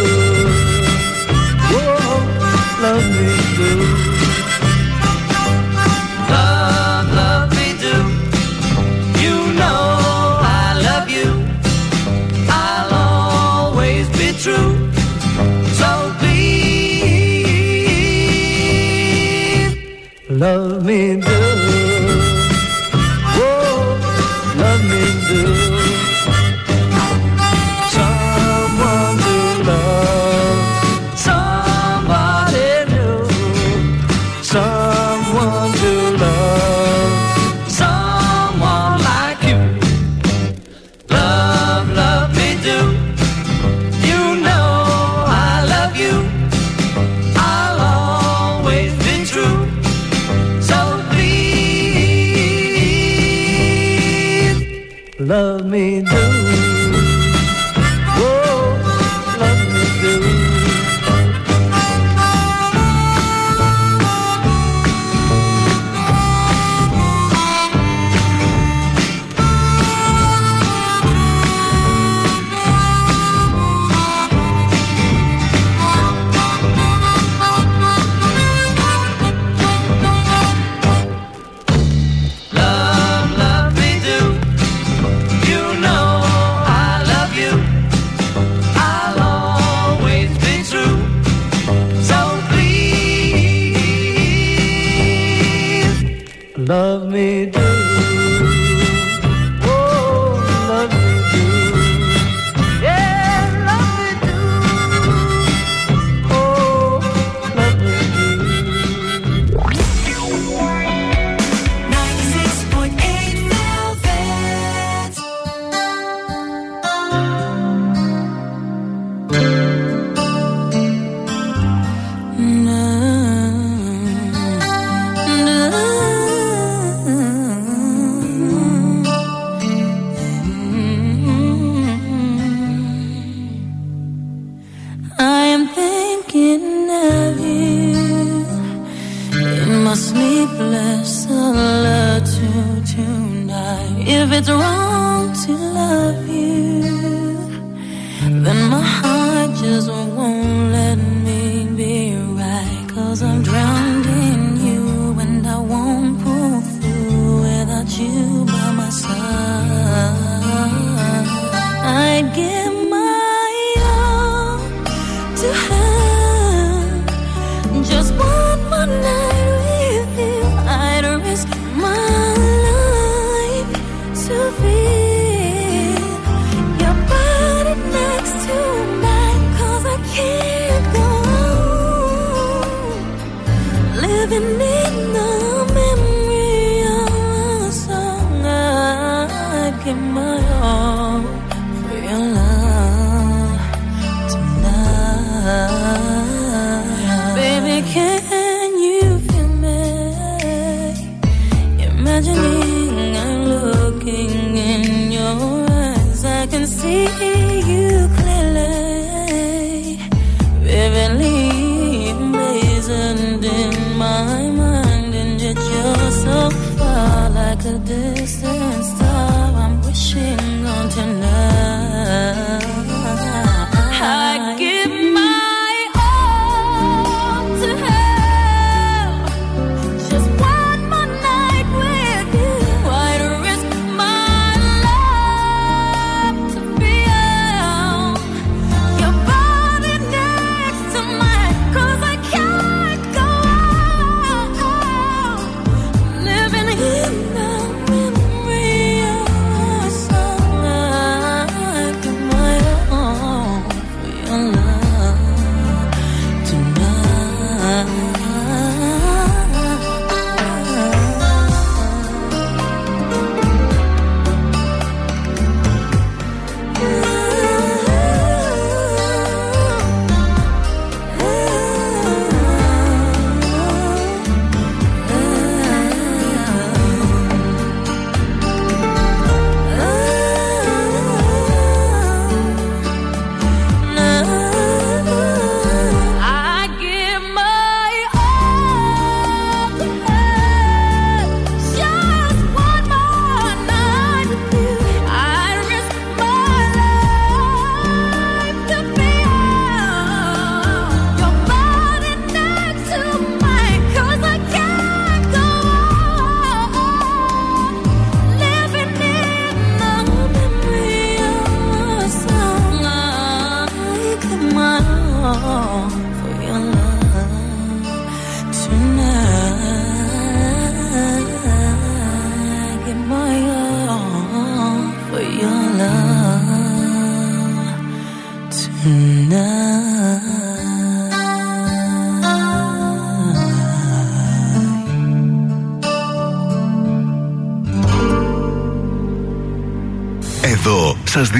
love me love me do.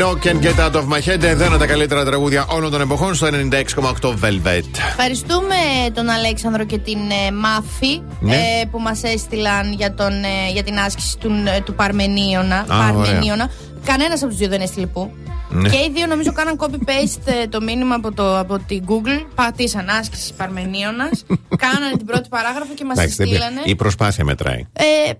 Kylie Minogue and Get Out of My Head. Εδώ είναι τα καλύτερα τραγούδια όλων των εποχών στο 96,8 Velvet. Ευχαριστούμε τον Αλέξανδρο και την ε, Μάφη Ναι. ε, που μας έστειλαν για, τον, ε, για την άσκηση του, ε, του Παρμενίωνα. Παρμενίωνα. Κανένας από τους δύο δεν έστειλε που. Ναι. Και οι δύο νομίζω κάναν copy-paste ε, το μήνυμα από, το, από την Google. Πατήσαν άσκηση Παρμενίωνας. κάνανε την πρώτη παράγραφο και μας Εντάξει, δεν στείλανε. πειράζει. Η προσπάθεια μετράει. Ε,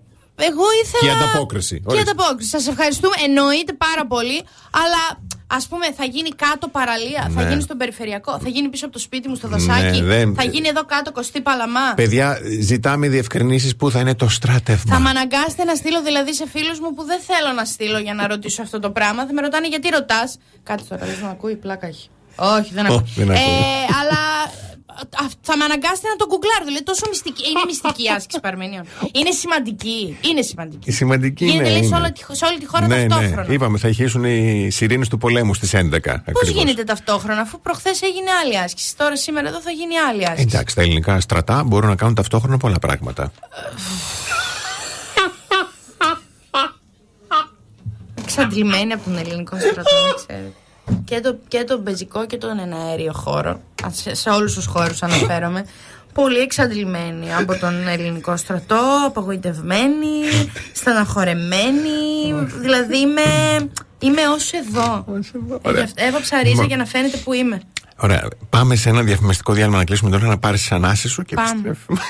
εγώ ήθελα. Και η ανταπόκριση. Και η Ορίστε. ανταπόκριση. Σας ευχαριστούμε. Εννοείται πάρα πολύ. Αλλά ας πούμε θα γίνει κάτω παραλία. Θα Ναι. γίνει στον περιφερειακό. Θα γίνει πίσω από το σπίτι μου στο δασάκι. Ναι, δεν- Θα γίνει εδώ κάτω κοστή παλαμά. Παιδιά, ζητάμε διευκρινήσεις που θα είναι το στράτευμα. Θα με αναγκάσετε να στείλω δηλαδή σε φίλους μου που δεν θέλω να στείλω για να ρωτήσω αυτό το πράγμα. Θα με ρωτάνε γιατί ρωτάς; Κάτι τώρα, λες να ακούει, πλάκα έχει. Όχι, δεν Ω, ακούει. δεν ακούει. Ε, αλλά α, θα με αναγκάσετε να το γκουγκλάρω. Δηλαδή τόσο μυστική. Είναι μυστική η άσκηση Παρμενίων. Είναι σημαντική. Είναι σημαντική. Η σημαντική Γίνεται είναι. λέει σε, είναι. όλη τη- σε όλη τη χώρα ναι, ταυτόχρονα. ναι. Είπαμε, θα αρχίσουν οι σιρήνες του πολέμου στις 11. Πώς γίνεται ταυτόχρονα, αφού προχθές έγινε άλλη άσκηση. Τώρα σήμερα εδώ θα γίνει άλλη άσκηση. Εντάξει, τα ελληνικά στρατά μπορούν να κάνουν ταυτόχρονα πολλά πράγματα. Εξαντλημένη από τον ελληνικό στρατό, να ξέρετε. Και, το, και τον πεζικό και τον εναέριο χώρο. Α, Σε, σε όλους τους χώρους αναφέρομαι. Πολύ εξαντλημένη από τον ελληνικό στρατό, απογοητευμένη, στεναχωρεμένη. δηλαδή είμαι, είμαι ως εδώ. Ωραία. Ε, Έβαψα ρίζα Μα- για να φαίνεται που είμαι. Ωραία. Πάμε σε ένα διαφημιστικό διάλειμμα να κλείσουμε τώρα να πάρεις τις ανάσεις σου και Πάμε. επιστρέφουμε.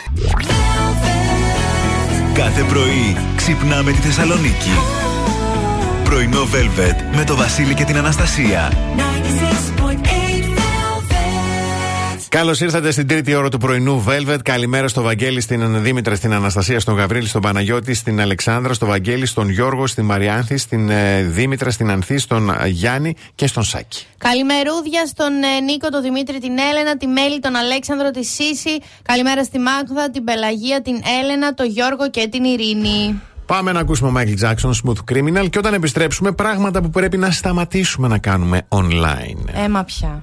Κάθε πρωί ξυπνάμε τη Θεσσαλονίκη. Πρωινό Velvet με το Βασίλη και την Αναστασία. Καλώς ήρθατε στην τρίτη ώρα του πρωινού Velvet. Καλημέρα στο Βαγγέλη, στην Δήμητρα, στην Αναστασία, στον Γαβρίλη, στον Παναγιώτη, στην Αλεξάνδρα, στο Βαγγέλη, στον Γιώργο, στην Μαριάνθη, στην ε, Δήμητρα, στην Ανθή, στον ε, Γιάννη και στον Σάκη. Καλημερούδια στον ε, Νίκο, τον Δημήτρη, την Έλενα, τη Μέλη, τον Αλέξανδρο, τη Σύση. Καλημέρα στη Μάγδα, την Πελαγία, την Έλενα, τον Γιώργο και την Ειρήνη. Πάμε να ακούσουμε Michael Jackson, Smooth Criminal και όταν επιστρέψουμε πράγματα που πρέπει να σταματήσουμε να κάνουμε online. Έμα πια.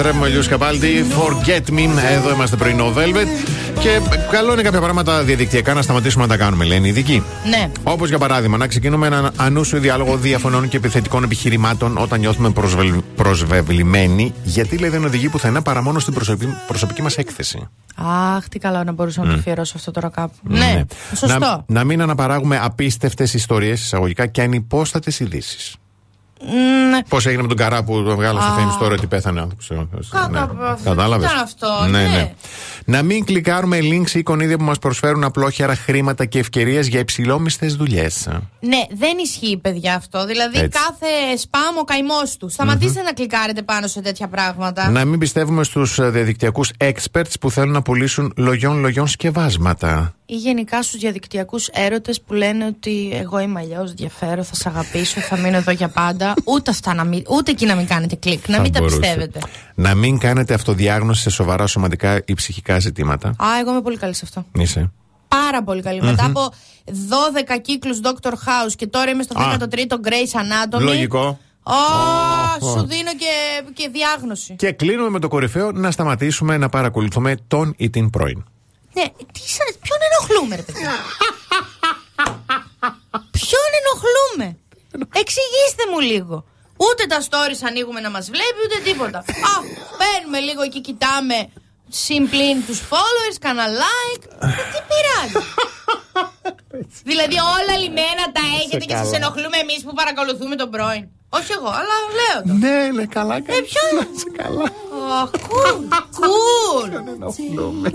I Αγαπάμε και λατρεύουμε Λιού Καπάλτη. Forget me. Εδώ είμαστε πρωινό Velvet. Και καλό είναι κάποια πράγματα διαδικτυακά να σταματήσουμε να τα κάνουμε, λένε οι ειδικοί. Ναι. Όπως για παράδειγμα, να ξεκινούμε έναν ανούσιο διάλογο διαφωνών και επιθετικών επιχειρημάτων όταν νιώθουμε προσβελ... προσβεβλημένοι, γιατί λέει δεν οδηγεί πουθενά παρά μόνο στην προσωπική, προσωπική μας έκθεση. Αχ, τι καλά να μπορούσα να το Μμ. αφιερώσω αυτό τώρα κάπου. Ναι, σωστό. Να, να μην αναπαράγουμε απίστευτες ιστορίες εισαγωγικά και ανυπόστατες ειδήσεις. Μ, ναι. Πώς έγινε με τον καρά που τον βγάλα στο Α. Fame Story ότι πέθανε άνθρωπο. Κατα- Κατάλαβες; Ήταν αυτό. Ναι. Να μην κλικάρουμε links ή εικονίδια που μας προσφέρουν απλόχερα χρήματα και ευκαιρίες για υψηλόμιστες δουλειές. Ναι, δεν ισχύει, παιδιά, αυτό. Δηλαδή, Έτσι. κάθε σπάμ ο καημός του. Σταματήστε να κλικάρετε πάνω σε τέτοια πράγματα. Να μην πιστεύουμε στους διαδικτυακούς experts που θέλουν να πουλήσουν λογιών-λογιών σκευάσματα. Ή γενικά στους διαδικτυακούς έρωτες που λένε ότι εγώ είμαι αλλιώς, διαφέρω, θα σε αγαπήσω, θα μείνω εδώ για πάντα. Ούτε, αυτά να μην, ούτε εκεί να μην κάνετε κλικ, να Θα μην τα μπορούσε. πιστεύετε. Να μην κάνετε αυτοδιάγνωση σε σοβαρά σωματικά ή ψυχικά ζητήματα. Α, εγώ είμαι πολύ καλή σε αυτό. Είσαι. Πάρα πολύ καλή. Μμμ. Μετά από 12 κύκλους Dr. House και τώρα είμαι στο Α. 13ο Grace Anatomy. Λογικό. Ω, Ω. σου δίνω και, και διάγνωση. Και κλείνουμε με το κορυφαίο να σταματήσουμε να παρακολουθούμε τον ή την πρώην. Ναι, τι σας, ποιον ενοχλούμε, ρε παιδιά. ποιον ενοχλούμε; Εξηγήστε μου λίγο. Ούτε τα stories ανοίγουμε να μας βλέπει, ούτε τίποτα. Α, παίρνουμε λίγο και κοιτάμε συμπλήν τους followers, κανένα like. Ε, τι πειράζει. δηλαδή όλα λιμένα τα έχετε και σας ενοχλούμε εμείς που παρακολουθούμε τον πρώην. Όχι εγώ, αλλά λέω. Ναι, ναι, καλά ε, καλά. Ε, ποιο... καλά. Αχ, κουλ, ενοχλούμε.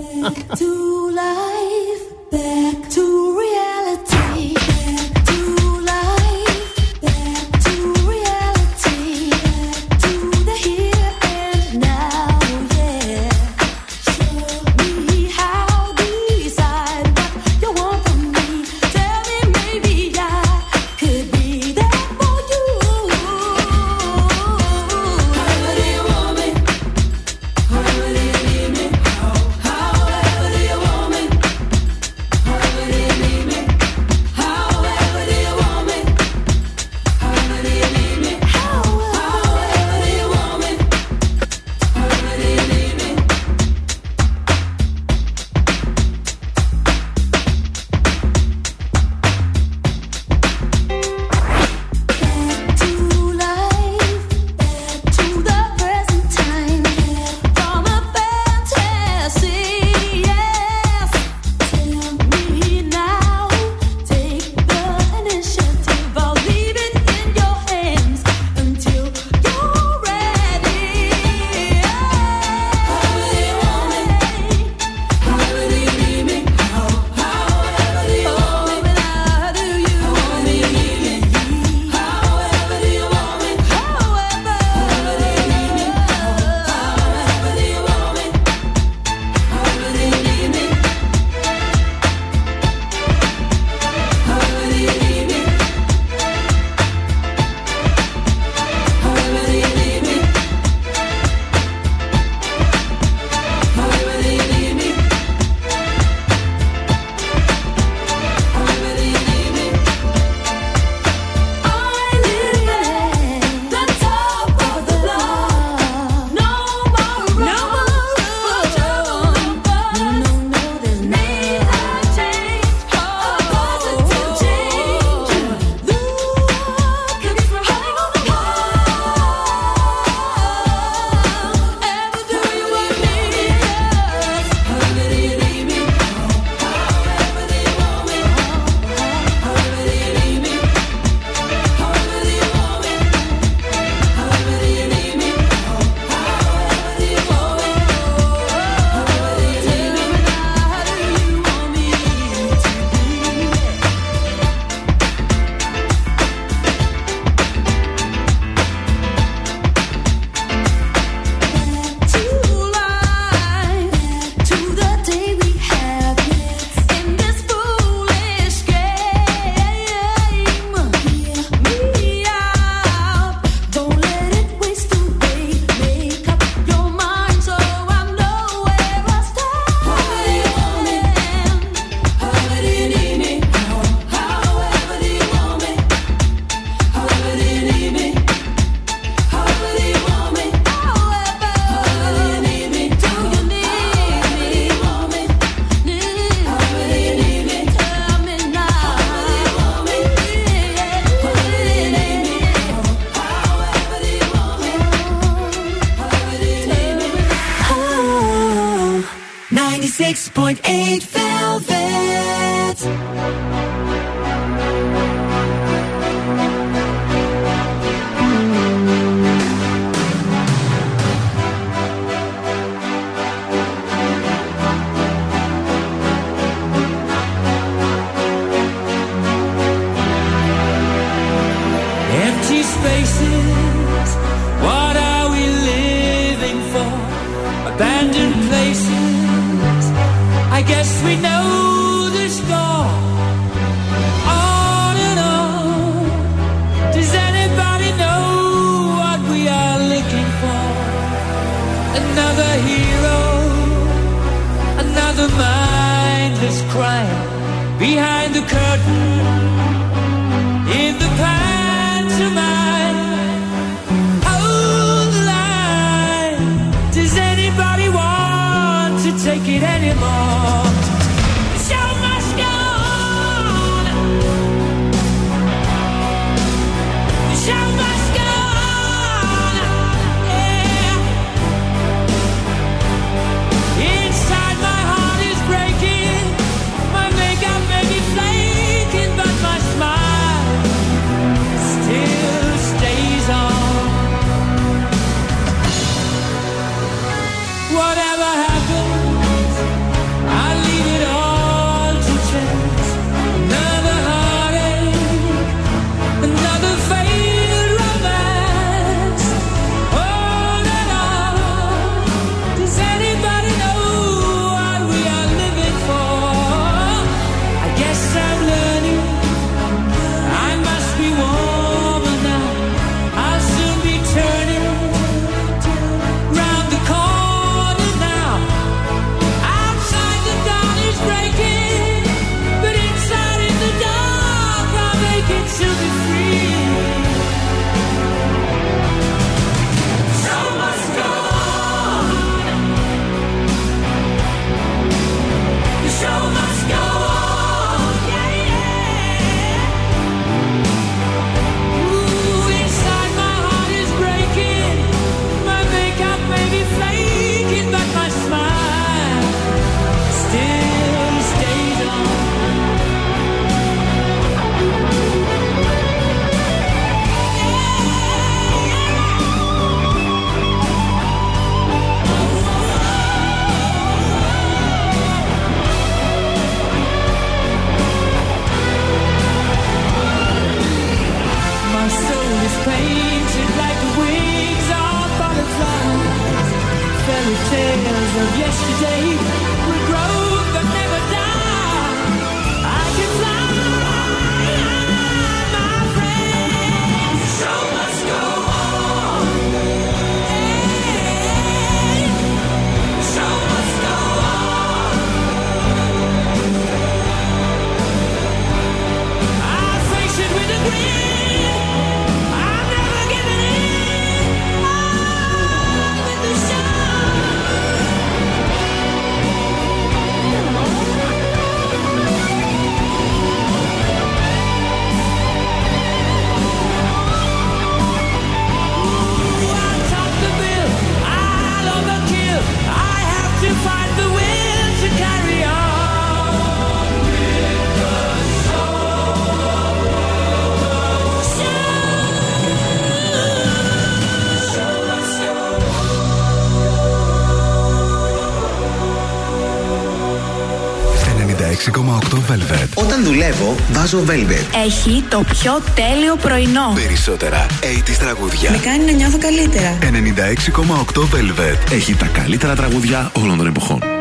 Velvet. Όταν δουλεύω, βάζω Velvet. Έχει το πιο τέλειο πρωινό. Περισσότερα 80s τραγούδια. Με κάνει να νιώθω καλύτερα. 96,8 Velvet. Έχει τα καλύτερα τραγούδια όλων των εποχών.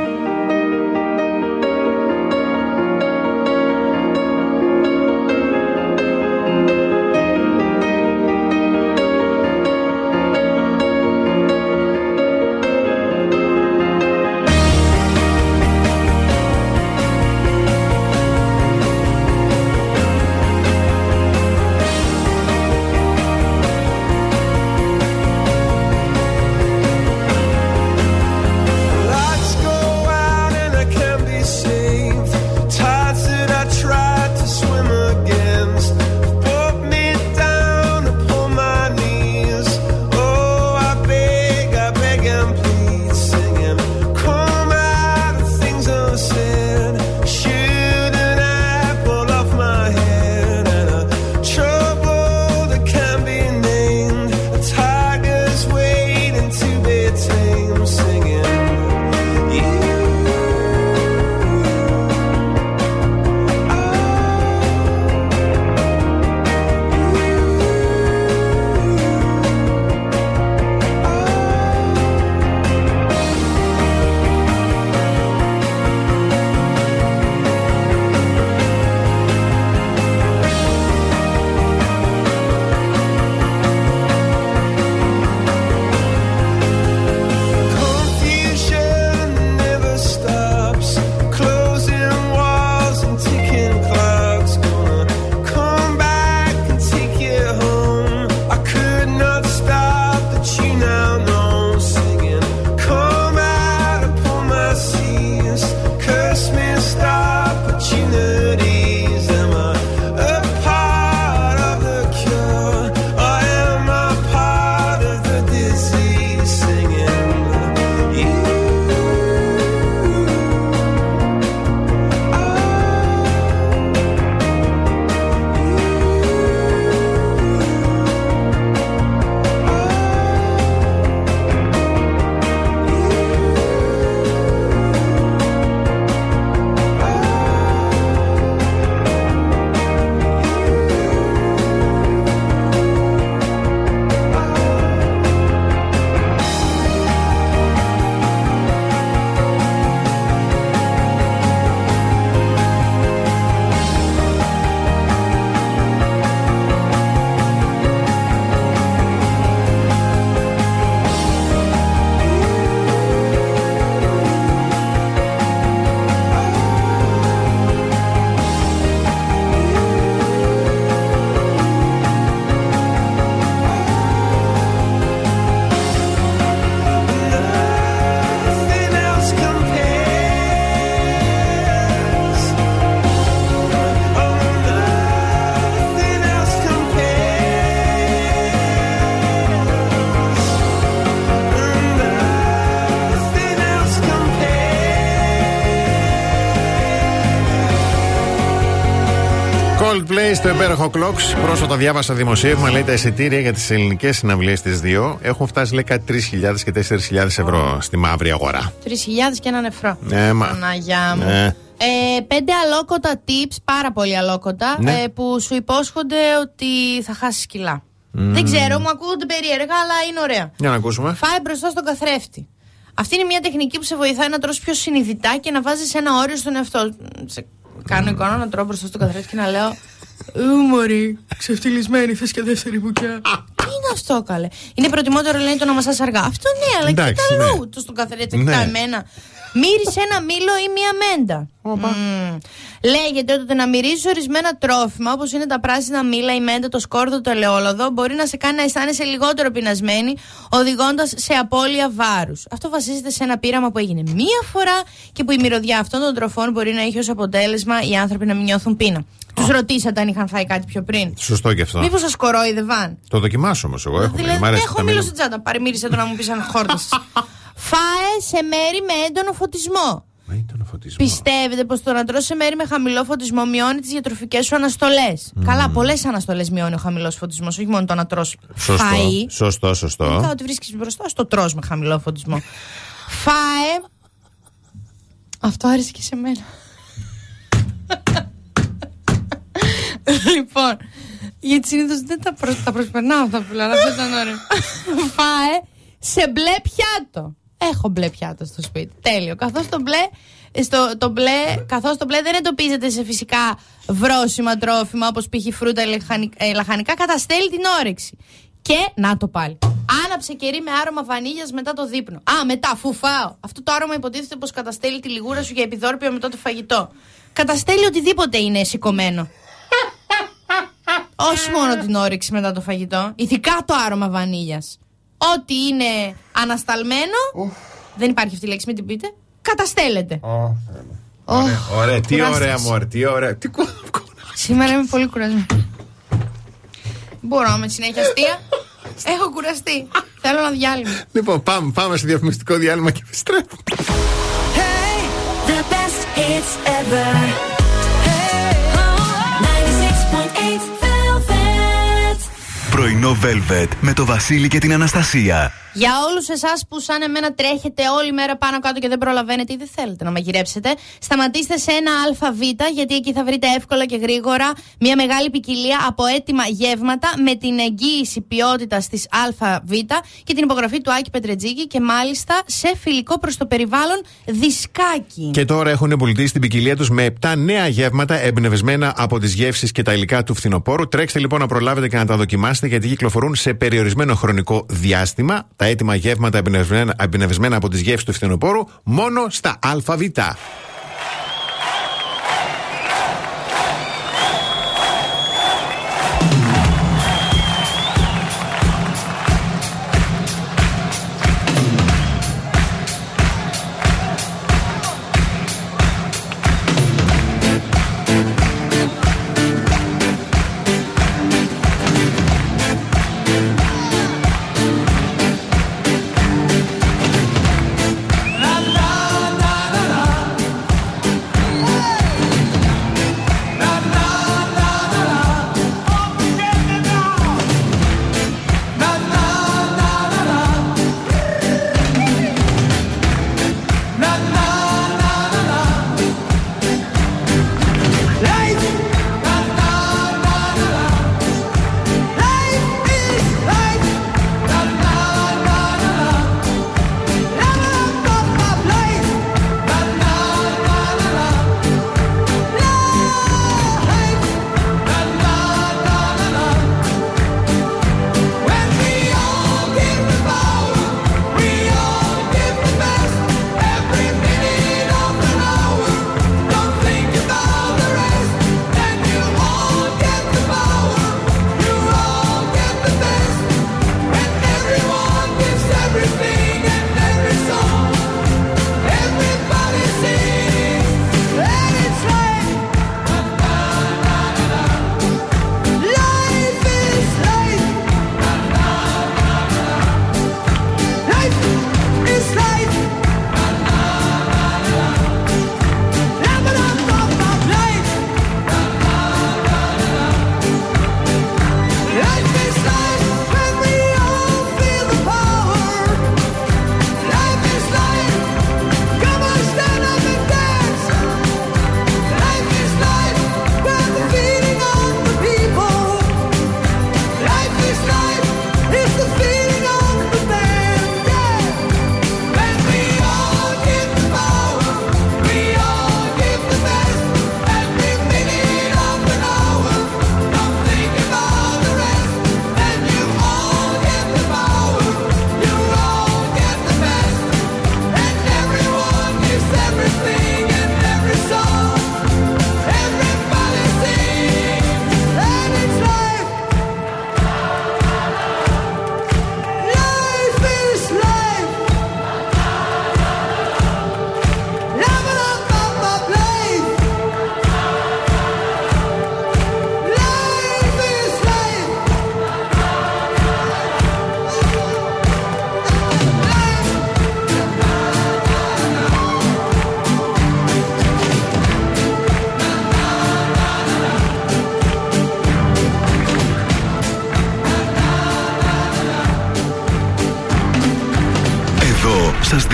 Coldplay στο υπέροχο Clocks. Πρόσφατα διάβασα δημοσίευμα, λέει τα εισιτήρια για τις ελληνικές συναυλίες της 2 έχουν φτάσει λέει κάτι 3.000 και 4.000 ευρώ στη μαύρη αγορά. 3.000 και έναν νεφρό. Ναι, μα. Παναγιά μου. Ναι. Ε, πέντε αλόκοτα tips, πάρα πολύ αλόκοτα, Ναι. ε, που σου υπόσχονται ότι θα χάσεις κιλά. Δεν ξέρω, μου ακούγονται περίεργα, αλλά είναι ωραία. Για να ακούσουμε. Φάει μπροστά στον καθρέφτη. Αυτή είναι μια τεχνική που σε βοηθάει να τρως πιο συνειδητά και να βάζεις ένα όριο στον εαυτό. Σου. Σε κάνω εικόνα να τρώω μπροστά στον καθρέφτη και να λέω Ου μωρή, ξεφτυλισμένη, θες και δεύτερη μπουκιά. Τι είναι αυτό, καλέ; Είναι προτιμότερο, λέει, το να μασάς αργά. Αυτό ναι, αλλά Εντάξει, κοίτα ναι. αλλού. Το στον καθρέφτη, Ναι. κοιτά εμένα. Μύρισε ένα μήλο ή μία μέντα. Μμμ. Λέγεται ότι να μυρίζεις ορισμένα τρόφιμα, όπως είναι τα πράσινα μήλα, η μέντα, το σκόρδο, το ελαιόλαδο, μπορεί να σε κάνει να αισθάνεσαι λιγότερο πεινασμένη, οδηγώντας σε απώλεια βάρους. Αυτό βασίζεται σε ένα πείραμα που έγινε μία φορά και που η μυρωδιά αυτών των τροφών μπορεί να έχει ως αποτέλεσμα οι άνθρωποι να μην νιώθουν πείνα. Τους ρωτήσατε αν είχαν φάει κάτι πιο πριν. Σωστό και αυτό. Μήπως σας κορόιδευαν; Το δοκιμάσω όμως εγώ. Έχω, Δηλαδή, μ' αρέσει έχω τα μήλο μήλα. στην τσάντα. Παρεμύρισε το να μου πεις ένα χόρτα. Φάε σε μέρη με έντονο φωτισμό. Πιστεύετε πως το να τρώσει σε μέρη με χαμηλό φωτισμό μειώνει τις διατροφικές σου αναστολές; Καλά, πολλές αναστολές μειώνει ο χαμηλός φωτισμός, όχι μόνο το να τρώσει Σωστό. φαΐ. Σωστό, Ειδικά σωστό. ότι βρίσκεις μπροστά, στο τρως με χαμηλό φωτισμό. Φάε. Αυτό άρεσε και σε μένα. λοιπόν, γιατί συνήθως δεν τα, προ, τα προσπερνάω αυτά που λέω, αλλά αυτό ήταν ωραίο. Φάε σε μπλε πιάτο. Έχω μπλε πιάτο στο σπίτι. Τέλειο. Καθώς το μπλε, στο, το μπλε, καθώς το μπλε δεν εντοπίζεται σε φυσικά βρόσιμα τρόφιμα όπως π.χ. φρούτα ή λαχανι- ε, λαχανικά, καταστέλει την όρεξη. Και, να το πάλι. Άναψε κερί με άρωμα βανίλιας μετά το δείπνο. Α, μετά, αφού φάω. Αυτό το άρωμα υποτίθεται πως καταστέλει τη λιγούρα σου για επιδόρπιο μετά το φαγητό. Καταστέλει οτιδήποτε είναι σηκωμένο. Όχι μόνο την όρεξη μετά το φαγητό. Ειδικά το άρωμα βανίλιας. Ό,τι είναι ανασταλμένο. Δεν υπάρχει αυτή η λέξη, μην την πείτε. Καταστέλλεται. Ωραία, ωραία, τι κουράστηκες. ωραία μωρέ, τι ωραία. Τι κου- Σήμερα είμαι πολύ κουρασμένη. Μπορώ με συνέχεια αστεία. Έχω κουραστεί. Θέλω ένα διάλειμμα. Λοιπόν, πάμε, πάμε σε διαφημιστικό διάλειμμα και επιστρέφουμε. The best hits ever. Hey, 96.8 Velvet. Πρωινό Velvet με το Βασίλη και την Αναστασία. Για όλους εσάς που σαν εμένα τρέχετε όλη μέρα πάνω κάτω και δεν προλαβαίνετε ή δεν θέλετε να μαγειρέψετε, σταματήστε σε ένα ΑΒ, γιατί εκεί θα βρείτε εύκολα και γρήγορα μια μεγάλη ποικιλία από έτοιμα γεύματα με την εγγύηση ποιότητας της ΑΒ και την υπογραφή του Άκη Πετρετζίκη και μάλιστα σε φιλικό προς το περιβάλλον δισκάκι. Και τώρα έχουν πολιτήσει την ποικιλία τους με 7 νέα γεύματα εμπνευσμένα από τις γεύσεις και τα υλικά του φθινοπόρου. Τρέξτε λοιπόν να προλάβετε και να τα δοκιμάσετε γιατί κυκλοφορούν σε περιορισμένο χρονικό διάστημα. Τα έτοιμα γεύματα εμπνευσμένα, εμπνευσμένα από τις γεύσεις του φθινοπόρου μόνο στα ΑΒ.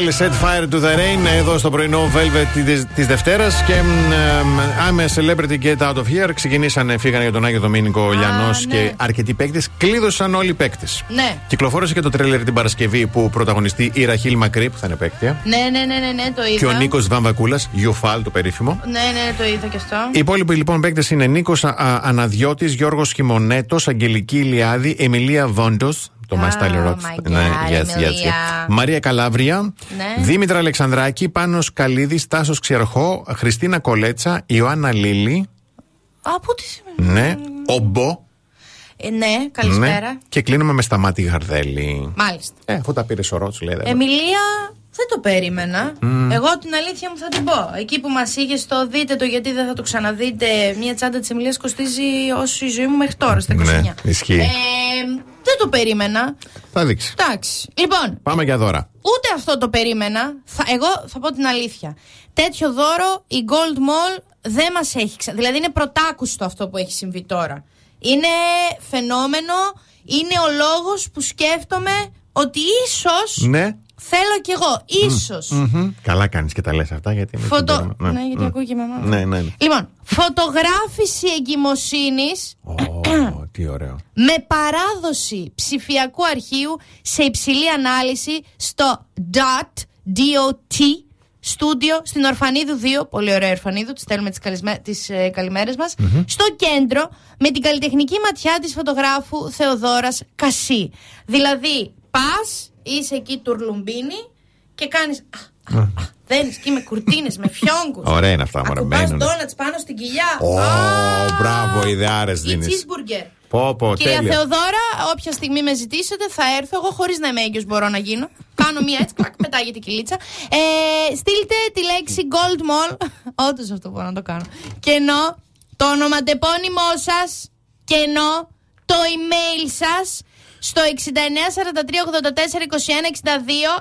Adele set fire to the rain εδώ στο πρωινό Velvet τη Δευτέρας. Και μ, I'm a celebrity get out of here. Ξεκινήσανε, φύγανε για τον Άγιο Δομήνικο Λιανός ναι. και αρκετοί παίκτες. Κλείδωσαν όλοι οι παίκτες. Ναι. Κυκλοφόρησε και το τρέλερ την Παρασκευή που πρωταγωνιστεί η Ραχίλ Μακρύ που θα είναι παίκτια. Ναι, ναι, ναι, ναι, ναι, το είδα. Και ο Νίκος Βαμβακούλας, Γιουφάλ το περίφημο. Ναι, ναι, το είδα και αυτό. Οι υπόλοιποι λοιπόν παίκτες είναι Νίκος Αναδιώτης, Γιώργος Χιμονέτος, Αγγελική Ηλιάδη, Εμιλία Βόντος. Το My Style Rocks. my Ναι, God, yes, yes, Εμιλία. yes. Μαρία Καλάβρια, Ναι. Δήμητρα Αλεξανδράκη, Πάνος Καλίδης, Τάσος Ξερχό, Χριστίνα Κολέτσα, Ιωάννα Λίλη. Α, πού τη σημαίνει. Ναι, Ομπό. Ε, ναι, καλησπέρα. Ναι. Και κλείνουμε με Σταμάτη Γαρδέλη. Μάλιστα. Ε, αφού τα πήρε ο Ρότσου, λέει. δεν- Εμιλία, δεν το περίμενα. Μμ. Εγώ την αλήθεια μου θα την πω. Εκεί που μας είχε στο δείτε το γιατί δεν θα το ξαναδείτε, μια τσάντα της Εμιλίας κοστίζει όσο η ζωή μου μέχρι τώρα, στα 29. Ναι, ισχύει. Ε, δεν το περίμενα. Θα δείξει. Εντάξει. Λοιπόν, Πάμε για δώρα. ούτε αυτό το περίμενα. Θα, εγώ θα πω την αλήθεια. Τέτοιο δώρο η Gold Mall δεν μας έχει ξα... Δηλαδή είναι πρωτάκουστο αυτό που έχει συμβεί τώρα. Είναι φαινόμενο. Είναι ο λόγος που σκέφτομαι ότι ίσως Ναι. θέλω κι εγώ. ίσως Μμμ. Καλά κάνεις και τα λες αυτά γιατί. είναι Φωτο... στην τέρμα. Ναι, γιατί Μμ. ακούει και η μαμά. μου. Ναι, ναι. ναι. Λοιπόν, φωτογράφηση εγκυμοσύνης Ω, τι ωραίο. με παράδοση ψηφιακού αρχείου σε υψηλή ανάλυση στο DOT, DOT στούντιο στην Ορφανίδου 2. Πολύ ωραία Ορφανίδου, τη στέλνουμε τις, καλισμέ... τις ε, καλημέρες μας. Στο κέντρο με την καλλιτεχνική ματιά της φωτογράφου Θεοδόρας Κασί. Δηλαδή, πας, είσαι εκεί τουρλουμπίνι και κάνεις... α, α, α, Δένεις εκεί με κουρτίνες, με φιόγκους. Ωραία είναι αυτά, μωρέ. Ακουμπάς Μένουν. ντόνατς πάνω στην κοιλιά. Ω, Α, μπράβο, ιδεάρες ή δίνεις. cheeseburger. Πω, πω, Κυρία τέλεια. Θεοδώρα, όποια στιγμή με ζητήσετε, θα έρθω. Εγώ χωρίς να είμαι έγκυος μπορώ να γίνω. Κάνω μία έτσι, κλακ, πετάγεται η κυλίτσα. Ε, στείλτε τη λέξη Gold Mall. Όντως αυτό μπορώ να το κάνω. Και ενώ το ονοματεπώνυμό σας και ενώ το email σας στο 6943842162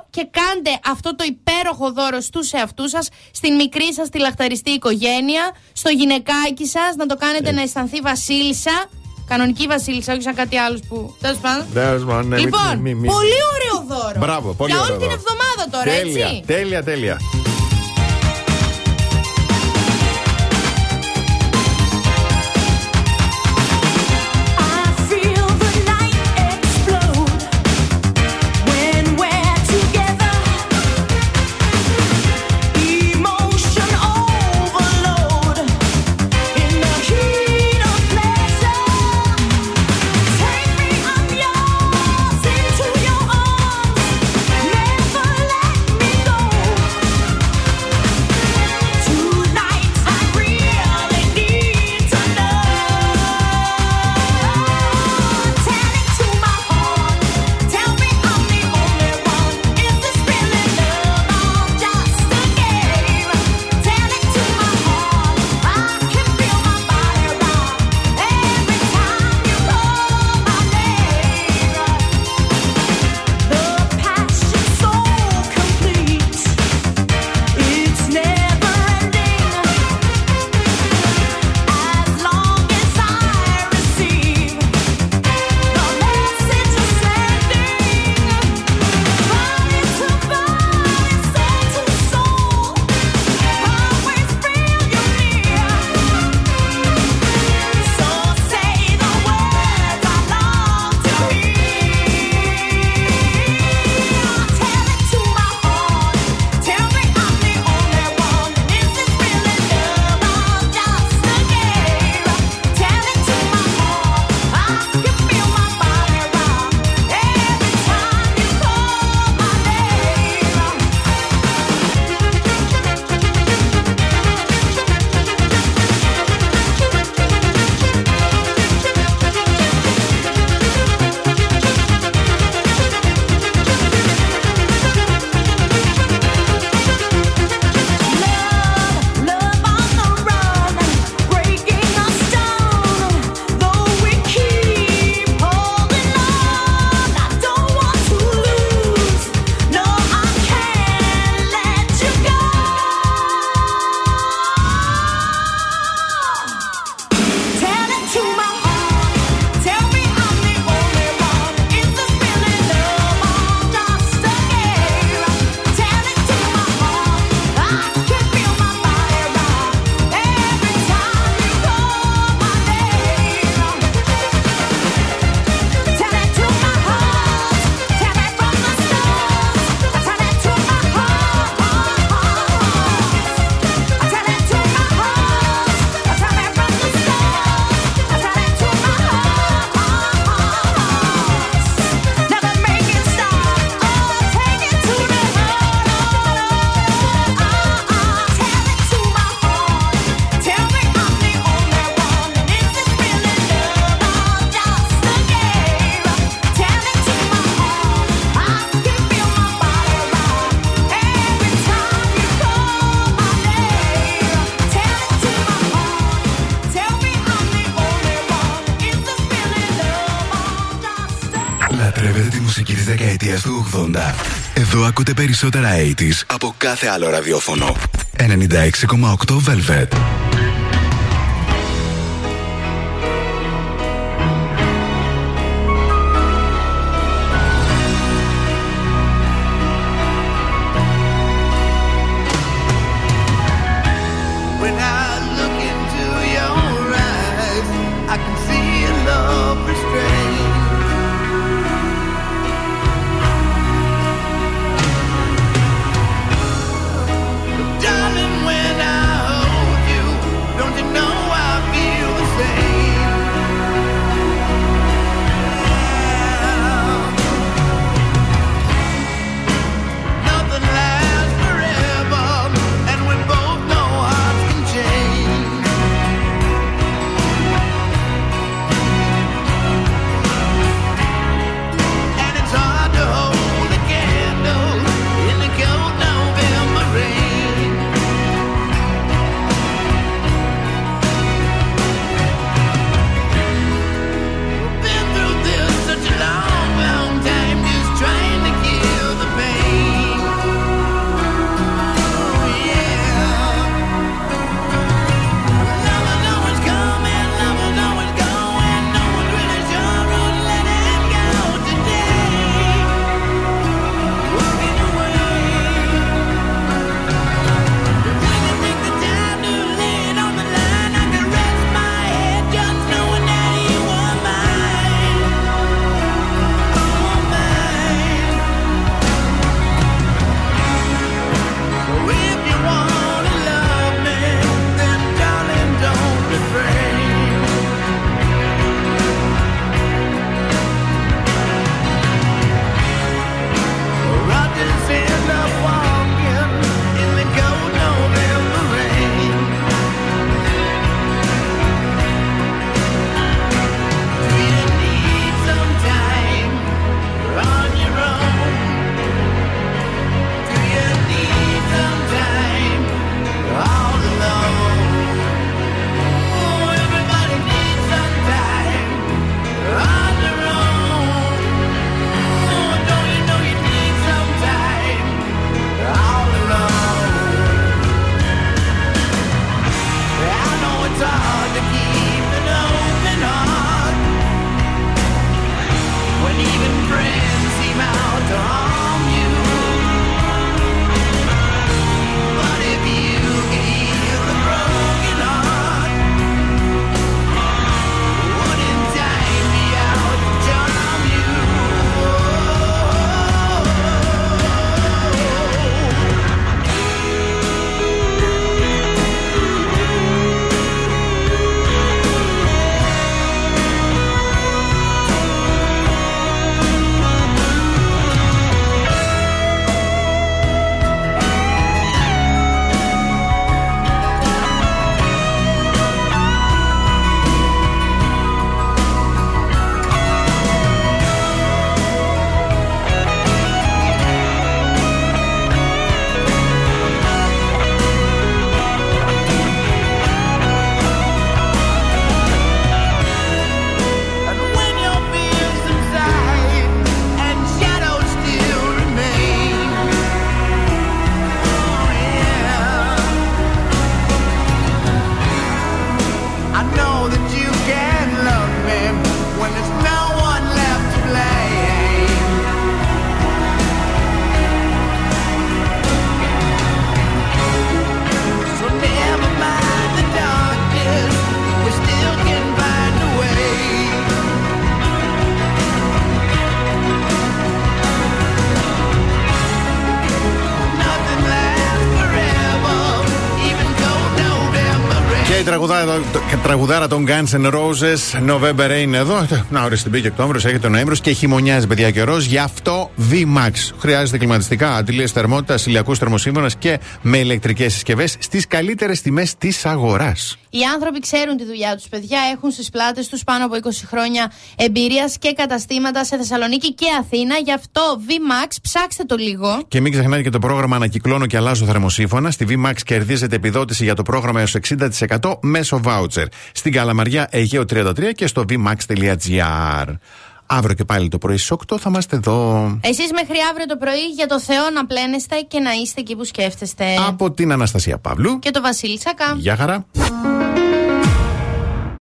και κάντε αυτό το υπέροχο δώρο στους εαυτούς σας, στην μικρή σας τη λαχταριστή οικογένεια, στο γυναικάκι σας, να το κάνετε να αισθανθεί βασίλισσα. Κανονική βασίλισσα, όχι σαν κάτι άλλο που. Τέλος πάντων. Τέλος πάντων, ναι, μην- λοιπόν, μην- μην- πολύ ωραίο δώρο. Μπράβο, πολύ Για ωραίο όλη την δώρο. εβδομάδα τώρα, Τέλεια, έτσι. τέλεια, τέλεια. Εδώ ακούτε περισσότερα 80s από κάθε άλλο ραδιόφωνο. 96,8 Velvet. τραγουδάρα, των Guns N' Roses. November είναι εδώ. Να ορίστε μπήκε Οκτώβριος, έχει τον Νοέμβριος και χειμωνιάζει, παιδιά καιρός. Γι' αυτό VMAX. Χρειάζεται κλιματιστικά, αντιλίε θερμότητας, ηλιακούς Θερμοσύμφωνα και με ηλεκτρικές συσκευές στις καλύτερες τιμές της αγοράς. Οι άνθρωποι ξέρουν τη δουλειά τους, παιδιά. Έχουν στις πλάτες τους πάνω από 20 χρόνια εμπειρίας και καταστήματα σε Θεσσαλονίκη και Αθήνα. Γι' αυτό VMAX, ψάξτε το λίγο. Και μην ξεχνάτε και το πρόγραμμα Ανακυκλώνω και Αλλάζω Θερμοσύμφωνα. Στη VMAX κερδίζετε επιδότηση για το πρόγραμμα έως 60% μέσω voucher. Στην Καλαμαριά Αιγαίο 33 και στο vmax.gr. Αύριο και πάλι το πρωί στις 8 θα είμαστε εδώ. Εσείς μέχρι αύριο το πρωί για το Θεό να πλένεστε και να είστε εκεί που σκέφτεστε. Από την Αναστασία Παύλου. Και το Βασίλη Σακά. Γεια χαρά.